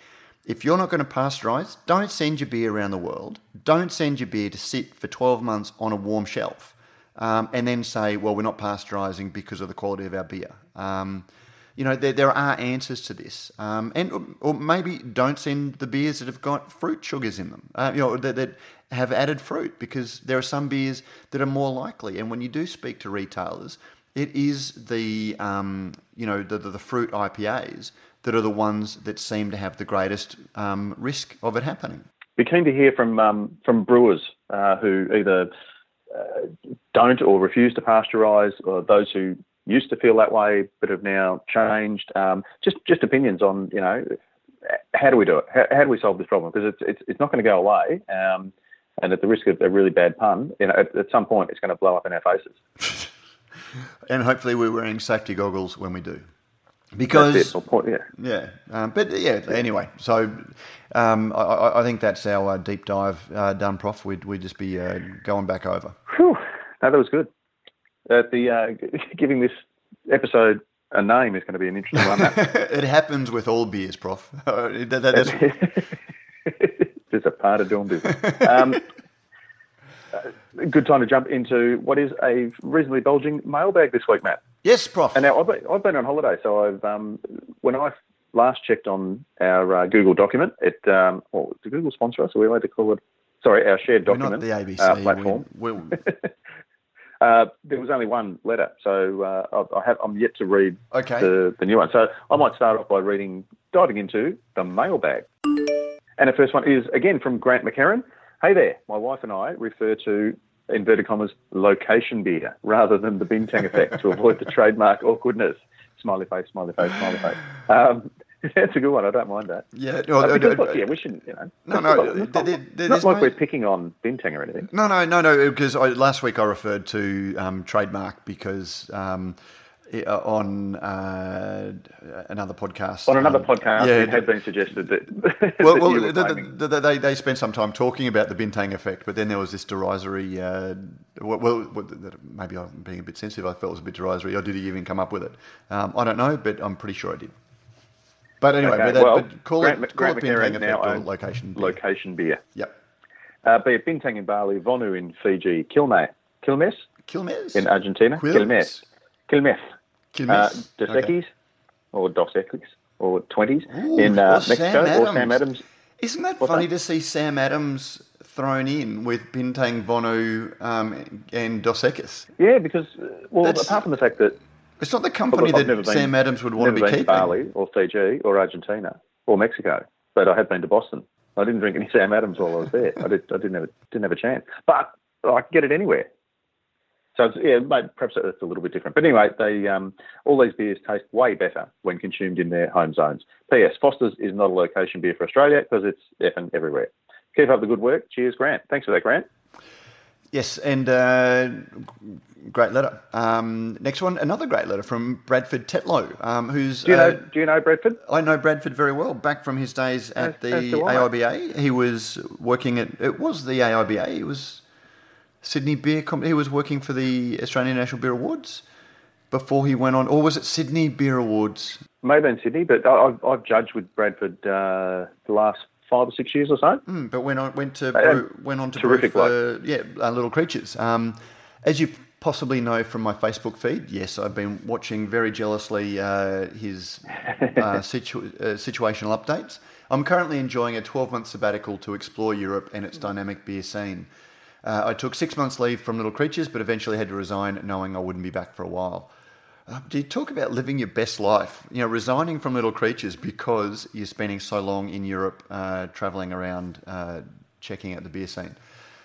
A: If you're not going to pasteurize, don't send your beer around the world. Don't send your beer to sit for 12 months on a warm shelf um, and then say, well, we're not pasteurising because of the quality of our beer. Um, you know, there, there are answers to this. Um, and or maybe don't send the beers that have got fruit sugars in them, uh, you know, that, that have added fruit because there are some beers that are more likely. And when you do speak to retailers, it is the, um, you know, the, the, the, fruit IPAs that are the ones that seem to have the greatest um, risk of it happening.
B: Be keen to hear from um, from brewers uh, who either uh, don't or refuse to pasteurise, or those who used to feel that way but have now changed. Um, just just opinions on you know how do we do it? How, how do we solve this problem? Because it's it's, it's not going to go away. Um, and at the risk of a really bad pun, you know, at, at some point it's going to blow up in our faces. (laughs)
A: and hopefully we're wearing safety goggles when we do because
B: point, yeah,
A: yeah. Um, but yeah, anyway. So um, I, I, think that's our uh, deep dive uh, done, Prof. We'd we'd just be uh, going back over.
B: Whew. No, that was good. Uh, the uh, (laughs) giving this episode a name is going to be an interesting one. (laughs)
A: it happens with all beers, Prof. (laughs) that, that,
B: it's a part of doing business. Um, good time to jump into what is a reasonably bulging mailbag this week, Matt.
A: Yes, Prof.
B: And now I've been, I've been on holiday, so I've um, when I last checked on our uh, Google document, it um, well, did Google sponsor us? Are we allowed to call it? Sorry, our shared document.
A: We're not the ABC uh,
B: platform. We, uh, there was only one letter, so uh, I have, I'm yet to read
A: okay.
B: the, the new one. So I might start off by reading, diving into the mailbag. And the first one is again from Grant McCarran. Hey there, my wife and I refer to inverted commas location beer rather than the bintang effect to avoid the (laughs) trademark awkwardness. Smiley face, smiley face, smiley face. Um, (laughs) that's a good one. I don't mind that.
A: Yeah,
B: no, uh, because, look, yeah, we shouldn't. You know,
A: no, no,
B: not, not, there, there, not like no, we're picking on bintang or anything.
A: No, no, no, no. Because I, last week I referred to um, trademark because. Um, uh, on uh, another podcast.
B: On another um, podcast, yeah, it had been suggested that. (laughs)
A: well, well the, the, they, they spent some time talking about the Bintang effect, but then there was this derisory. Uh, well, well, maybe I'm being a bit sensitive. I felt it was a bit derisory. Or did he even come up with it? Um, I don't know, but I'm pretty sure I did. But anyway,
B: okay,
A: but,
B: well,
A: but call
B: Grant,
A: it, call
B: Grant
A: it Bintang
B: effect
A: or location beer.
B: Location beer.
A: Yep.
B: Uh, be it Bintang in Bali, Vonu in Fiji, Quilmes, Quilmes,
A: Quilmes
B: in Argentina,
A: Quilmes,
B: Quilmes. Uh, Dos Equis okay. or Dos Equis or 20s Ooh, in uh, Mexico Sam or Sam Adams.
A: Isn't that What's funny that? to see Sam Adams thrown in with Bintang Vonu um, and Dos Equis?
B: Yeah, because, uh, well, That's, apart from the fact that.
A: It's not the company that been, Sam Adams would want to be keeping.
B: Bali or Fiji or Argentina or Mexico, but I have been to Boston. I didn't drink any (laughs) Sam Adams while I was there. I, did, I didn't, have a, didn't have a chance. But I can get it anywhere. So it's, yeah, perhaps it's a little bit different. But anyway, they um, all these beers taste way better when consumed in their home zones. P.S. Foster's is not a location beer for Australia because it's effing everywhere. Keep up the good work. Cheers, Grant. Thanks for that, Grant.
A: Yes, and uh, great letter. Um, next one, another great letter from Bradford Tetlow, um, who's.
B: Do you, know, uh, do you know Bradford?
A: I know Bradford very well. Back from his days at the AIBA, he was working at. It was the AIBA. It was Sydney Beer Company. He was working for the Australian National Beer Awards before he went on, or was it Sydney Beer Awards?
B: Maybe in Sydney, but I've, I've judged with Bradford uh, the last five or six years or so.
A: Mm, but went on went to brew, went on to terrific brew for, yeah uh, Little Creatures. Um, as you possibly know from my Facebook feed, yes, I've been watching very jealously uh, his (laughs) uh, situ- uh, situational updates. I'm currently enjoying a 12 month sabbatical to explore Europe and its dynamic beer scene. Uh, I took six months leave from Little Creatures, but eventually had to resign, knowing I wouldn't be back for a while. Uh, do you talk about living your best life? You know, resigning from Little Creatures because you're spending so long in Europe, uh, traveling around, uh, checking out the beer scene.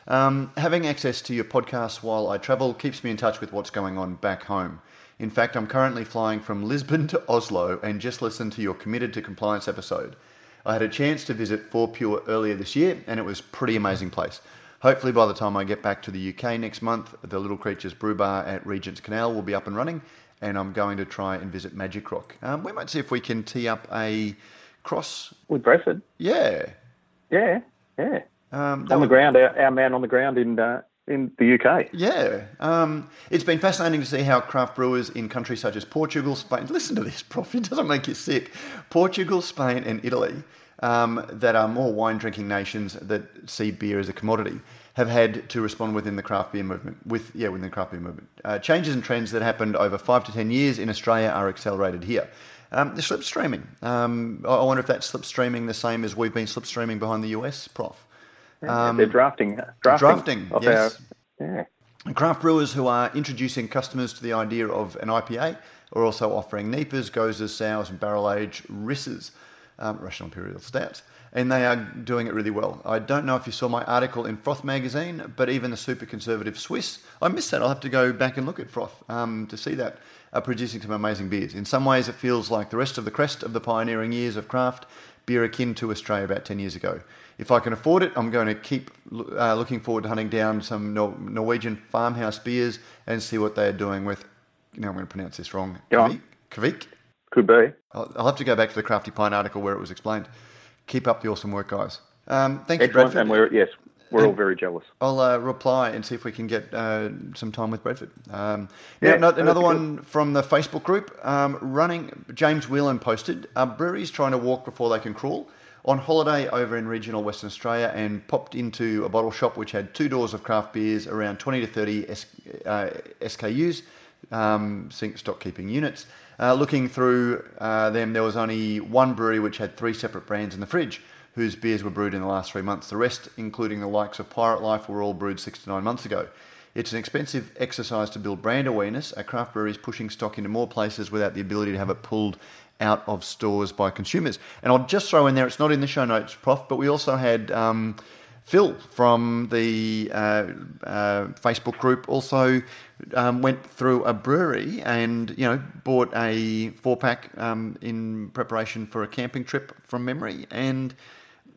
A: Um, having access to your podcast while I travel keeps me in touch with what's going on back home. In fact, I'm currently flying from Lisbon to Oslo and just listened to your Committed to Compliance episode. I had a chance to visit Fourpure earlier this year, and it was pretty amazing place. Hopefully, by the time I get back to the UK next month, the Little Creatures Brew Bar at Regent's Canal will be up and running, and I'm going to try and visit Magic Rock. Um, we might see if we can tee up a cross
B: with Bradford.
A: Yeah,
B: yeah, yeah. Um, on the would... ground, our, our, man on the ground in uh, in the UK.
A: Yeah, um, it's been fascinating to see how craft brewers in countries such as Portugal, Spain. Listen to this, (laughs) Prof. It doesn't make you sick. Portugal, Spain, and Italy. Um, that are more wine drinking nations that see beer as a commodity have had to respond within the craft beer movement. With yeah, within the craft beer movement, uh, changes and trends that happened over five to ten years in Australia are accelerated here. Um, the slipstreaming. Um, I wonder if that's slipstreaming the same as we've been slipstreaming behind the US, Prof.
B: Um, they're drafting.
A: Drafting. drafting yes. Our, yeah. Craft brewers who are introducing customers to the idea of an IPA are also offering NEIPAs, Goses, Sours, and barrel aged RISs, um, Russian Imperial Stouts and they are doing it really well. I don't know if you saw my article in Froth magazine, but even the super conservative Swiss, I missed that. I'll have to go back and look at Froth um, to see that, are producing some amazing beers. In some ways, it feels like the rest of the crest of the pioneering years of craft, beer akin to Australia about 10 years ago. If I can afford it, I'm going to keep uh, looking forward to hunting down some Nor- Norwegian farmhouse beers and see what they're doing with, you know, I'm going to pronounce this wrong.
B: Kveik?
A: Kveik?
B: Could be.
A: I'll, I'll have to go back to the Crafty Pint article where it was explained. Keep up the awesome work, guys. Um, thank Excellent, you, Bradford.
B: And we're, yes, we're all very jealous.
A: I'll uh, reply and see if we can get uh, some time with Bradford. Um, yeah, now, another one good. from the Facebook group. Um, running, James Whelan posted, uh, breweries trying to walk before they can crawl. On holiday over in regional Western Australia and popped into a bottle shop which had two doors of craft beers, around 20 to 30 S, uh, SKUs, um, stock keeping units. Uh, looking through uh, them, there was only one brewery which had three separate brands in the fridge, whose beers were brewed in the last three months. The rest, including the likes of Pirate Life, were all brewed six to nine months ago. It's an expensive exercise to build brand awareness. A craft brewery is pushing stock into more places without the ability to have it pulled out of stores by consumers. And I'll just throw in there, it's not in the show notes, Prof, but we also had um, Phil from the uh, uh, Facebook group also um, went through a brewery and you know bought a four pack um, in preparation for a camping trip from memory and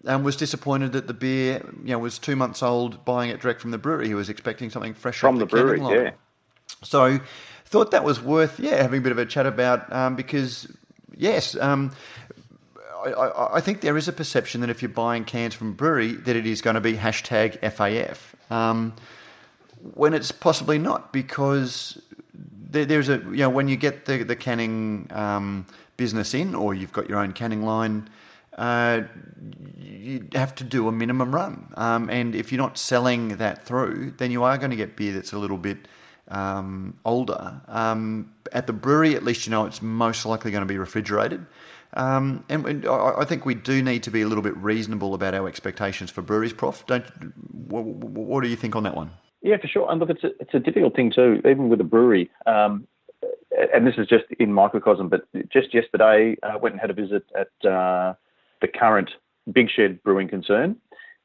A: um, was disappointed that the beer you know was two months old buying it direct from the brewery. He was expecting something fresh
B: from the, the brewery yeah.
A: So thought that was worth yeah having a bit of a chat about um, because yes um, I, I, think there is a perception that if you're buying cans from a brewery that it is going to be hashtag FAF um, when it's possibly not because there, there's a you know when you get the the canning um, business in or you've got your own canning line. Uh, you have to do a minimum run, um, and if you're not selling that through, then you are going to get beer that's a little bit um, older. Um, at the brewery, at least you know it's most likely going to be refrigerated. Um, and, and I, think we do need to be a little bit reasonable about our expectations for breweries, Prof. Don't, what, what do you think on that one?
B: Yeah, for sure. And look, it's a, it's a difficult thing too, even with a brewery. Um, and this is just in microcosm, but just yesterday, I uh, went and had a visit at uh, the current Big Shed Brewing Concern.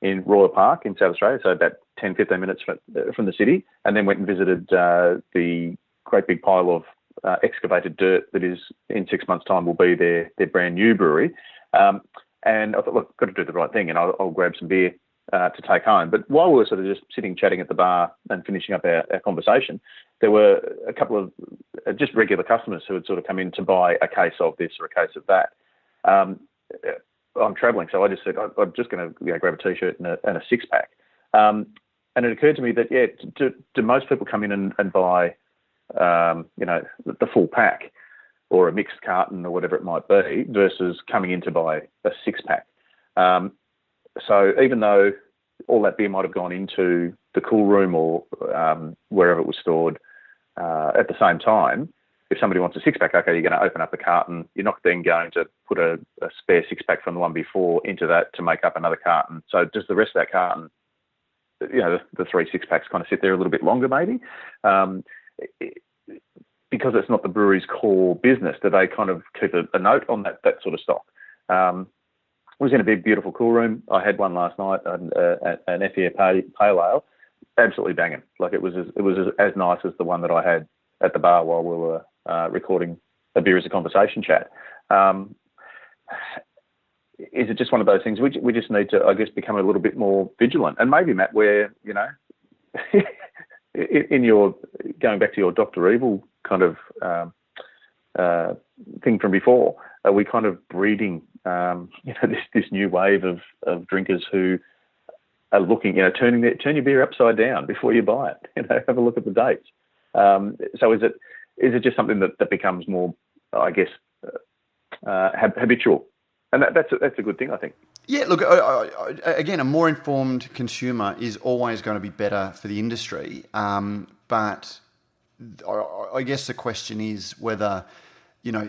B: in Royal Park in South Australia, so about 10, 15 minutes from, uh, from the city, and then went and visited uh, the great big pile of uh, excavated dirt that is in six months' time will be their their brand new brewery. Um, and I thought, look, got to do the right thing, and I'll, I'll grab some beer uh, to take home. But while we were sort of just sitting chatting at the bar and finishing up our, our conversation, there were a couple of uh, just regular customers who had sort of come in to buy a case of this or a case of that. Um, uh, I'm travelling, so I just said I'm just going to you know, grab a t-shirt and a, and a six pack. Um, and it occurred to me that yeah, do, do most people come in and, and buy um, you know the full pack or a mixed carton or whatever it might be versus coming in to buy a six pack? Um, so even though all that beer might have gone into the cool room or um, wherever it was stored uh, at the same time, if somebody wants a six pack, okay, you're going to open up the carton. You're not then going to put a, a spare six pack from the one before into that to make up another carton. So does the rest of that carton, you know, the, the three six packs kind of sit there a little bit longer maybe? Um, because it's not the brewery's core business, do they kind of keep a, a note on that that sort of stock? Um, was in a big, beautiful cool room. I had one last night, an, uh, an Effia pale ale, absolutely banging. Like it was, as, it was as, as, nice as the one that I had at the bar while we were uh, recording a beer as a conversation chat. Um, is it just one of those things? We we just need to, I guess, become a little bit more vigilant, and maybe Matt, where you know, (laughs) in your going back to your Doctor Evil kind of um, uh, thing from before, are we kind of breeding um, (laughs) you know this this new wave of, of drinkers who are looking, you know, turning the, turn your beer upside down before you buy it. (laughs) You know, have a look at the dates. Um, so is it is it just something that, that becomes more, I guess, uh, uh habitual? And that, that's a, that's a good thing, I think.
A: Yeah, look, I, I, again, a more informed consumer is always going to be better for the industry. Um, but I, I, guess the question is whether, you know,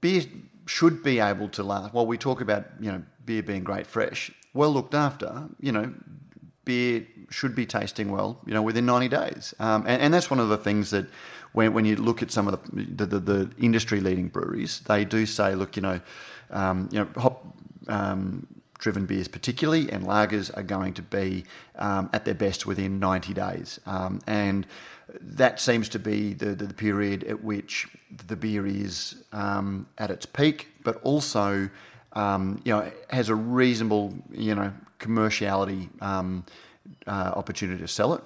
A: beer should be able to last. While we talk about you know beer being great fresh, well looked after, you know, beer should be tasting well, you know, within 90 days. Um, and, and, that's one of the things that when, when you look at some of the, the, the, the industry leading breweries, they do say, look, you know, um, you know, hop um, driven beers particularly and lagers are going to be um, at their best within 90 days. Um, and that seems to be the, the, period at which the beer is um, at its peak, but also um, you know has a reasonable you know commerciality um, uh, opportunity to sell it.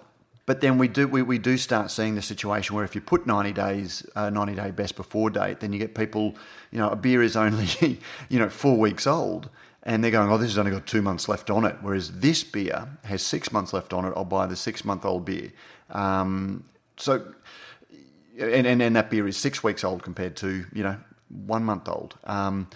A: But then we do we, we do start seeing the situation where if you put 90 days uh, 90 day best before date, then you get people you know a beer is only (laughs) you know four weeks old. And they're going, oh, this has only got two months left on it. Whereas this beer has six months left on it. I'll buy the six month old beer. Um, so, and, and, and that beer is six weeks old compared to, you know, one month old. Um,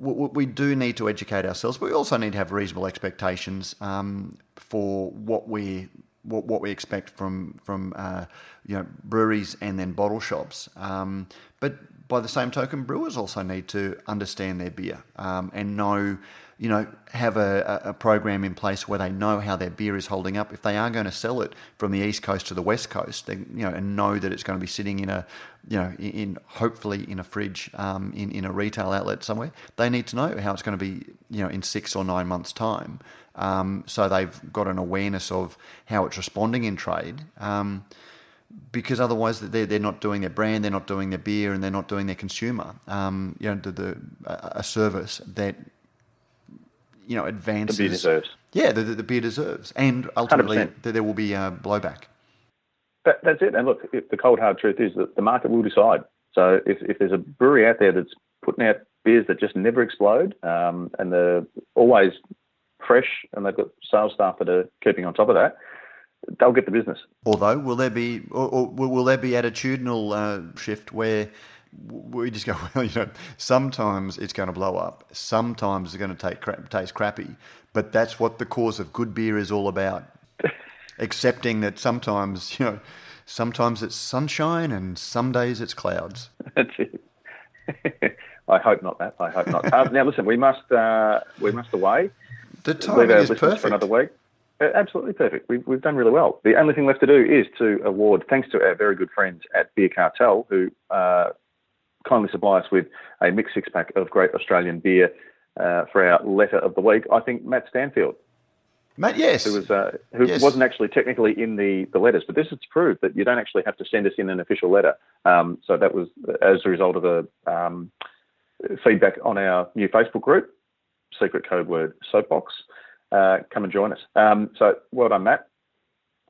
A: we, do need to educate ourselves, but we also need to have reasonable expectations um, for what we what, what we expect from from uh, you know breweries and then bottle shops. Um, but by the same token, brewers also need to understand their beer um, and know you know, have a, a program in place where they know how their beer is holding up. If they are going to sell it from the east coast to the west coast, they, you know, and know that it's going to be sitting in a, you know, in hopefully in a fridge, um, in in a retail outlet somewhere, they need to know how it's going to be, you know, in six or nine months' time. Um, so they've got an awareness of how it's responding in trade. Um, because otherwise they're, they're not doing their brand, they're not doing their beer, and they're not doing their consumer, um, you know, the, the, a service that you know advances.
B: The beer deserves.
A: Yeah, the, the beer deserves, and ultimately 100%. there will be uh, blowback.
B: That, that's it. And look, the cold hard truth is that the market will decide. So if, if there's a brewery out there that's putting out beers that just never explode, um, and they're always fresh, and they've got sales staff that are keeping on top of that, they'll get the business.
A: Although, will there be, or, or will there be attitudinal uh, shift where we just go, (laughs) well, you know, sometimes it's going to blow up, sometimes it's going to take crap, taste crappy, but that's what the cause of good beer is all about. (laughs) Accepting that sometimes, you know, sometimes it's sunshine and some days it's clouds. (laughs)
B: That's it. I hope not that. I hope not. Uh, now, listen, we must uh, we must away.
A: The timing is perfect
B: for another week. Uh, absolutely perfect. We've, we've done really well. The only thing left to do is to award, thanks to our very good friends at Beer Cartel, who uh, kindly supply us with a mixed six pack of great Australian beer uh, for our letter of the week, I think Matt Stanfield.
A: Matt, yes.
B: Who, was, uh, who
A: yes.
B: wasn't actually technically in the, the letters, but this is proof that you don't actually have to send us in an official letter. Um, so that was as a result of a um, feedback on our new Facebook group, secret code word soapbox. Uh, come and join us. Um, so well done, Matt.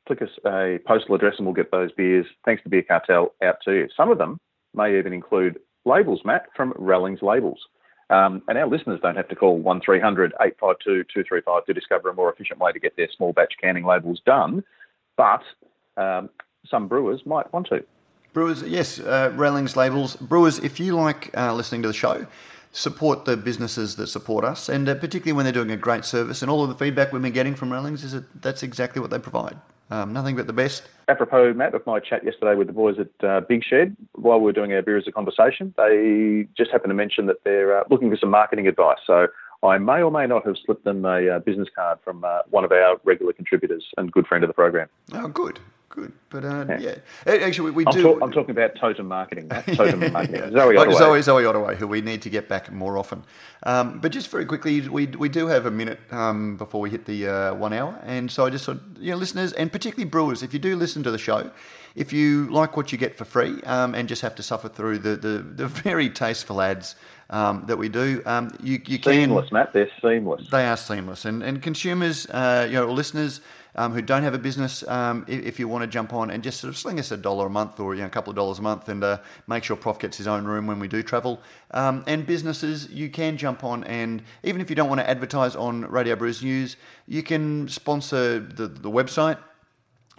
B: Click us a postal address and we'll get those beers, thanks to Beer Cartel, out to you. Some of them may even include labels, Matt, from Rallings Labels. Um, and our listeners don't have to call 1300 852 235 to discover a more efficient way to get their small batch canning labels done. But um, some brewers might want to.
A: Brewers, yes, uh, Labels. Brewers, if you like uh, listening to the show, support the businesses that support us, and uh, particularly when they're doing a great service. And all of the feedback we've been getting from Rallings is that that's exactly what they provide. Um, nothing but the best.
B: Apropos, Matt, of my chat yesterday with the boys at uh, Big Shed, while we were doing our beer as a conversation, they just happened to mention that they're uh, looking for some marketing advice. So I may or may not have slipped them a uh, business card from uh, one of our regular contributors and good friend of the program.
A: Oh, good. Good, but uh, yeah. yeah. actually, we, we
B: I'm
A: do.
B: Talk, I'm talking about totem marketing. (laughs) Totem
A: yeah,
B: marketing.
A: Yeah.
B: Zoe Ottaway.
A: Zoe, Zoe Ottaway, who we need to get back more often. Um, but just very quickly, we, we do have a minute um, before we hit the uh, one hour, and so I just thought, you know, listeners and particularly brewers, if you do listen to the show, if you like what you get for free um, and just have to suffer through the the, the (laughs) very tasteful ads um, that we do. Um, you, you can
B: seamless, Matt. They're seamless.
A: They are seamless, and and consumers, uh, you know, listeners. Um, who don't have a business, um, if, if, you want to jump on and just sort of sling us a dollar a month or you know, a couple of dollars a month and uh, make sure Prof gets his own room when we do travel. Um, and businesses, you can jump on and even if you don't want to advertise on Radio Brews News, you can sponsor the, the website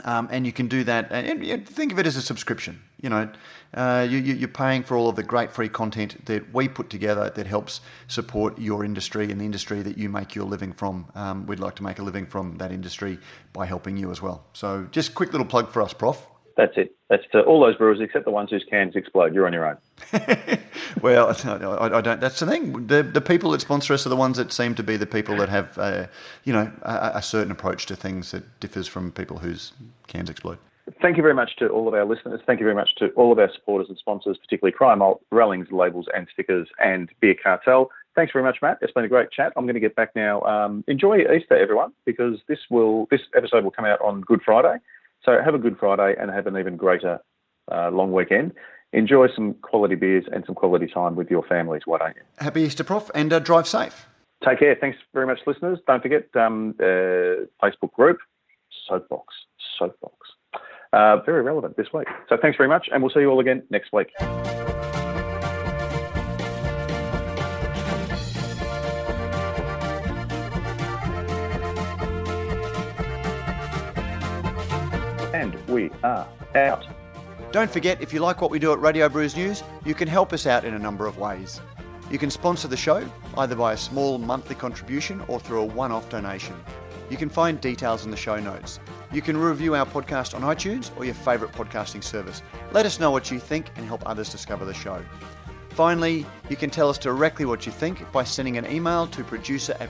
A: um, and you can do that and, and, think of it as a subscription. You know, uh, you, you're paying for all of the great free content that we put together that helps support your industry and the industry that you make your living from. Um, we'd like to make a living from that industry by helping you as well. So, just quick little plug for us, Prof.
B: That's it. That's to all those brewers except the ones whose cans explode. You're on your own. (laughs)
A: well, (laughs) I, I, don't. That's the thing. The the people that sponsor us are the ones that seem to be the people that have, uh, you know, a, a certain approach to things that differs from people whose cans explode.
B: Thank you very much to all of our listeners. Thank you very much to all of our supporters and sponsors, particularly Cryer Malt, Rallings Labels and Stickers, and Beer Cartel. Thanks very much, Matt. It's been a great chat. I'm going to get back now. Um, enjoy Easter, everyone, because this will this episode will come out on Good Friday. So have a good Friday and have an even greater uh, long weekend. Enjoy some quality beers and some quality time with your families. Why don't you?
A: Happy Easter, Prof, and uh, drive safe.
B: Take care. Thanks very much, listeners. Don't forget um, uh, Facebook group, Soapbox, Soapbox. Uh, very relevant this week. So thanks very much, and we'll see you all again next week. And we are out.
A: Don't forget, if you like what we do at Radio Brews News, you can help us out in a number of ways. You can sponsor the show either by a small monthly contribution or through a one off donation. You can find details in the show notes. You can review our podcast on iTunes or your favourite podcasting service. Let us know what you think and help others discover the show. Finally, you can tell us directly what you think by sending an email to producer at.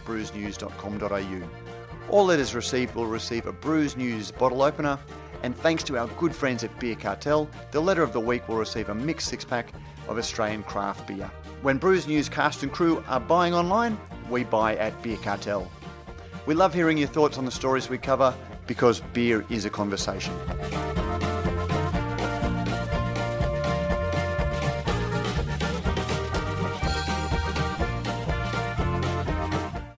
A: All letters received will receive a Brews News bottle opener, and thanks to our good friends at Beer Cartel, the letter of the week will receive a mixed six pack of Australian craft beer. When Brews News cast and crew are buying online, we buy at Beer Cartel. We love hearing your thoughts on the stories we cover because beer is a conversation.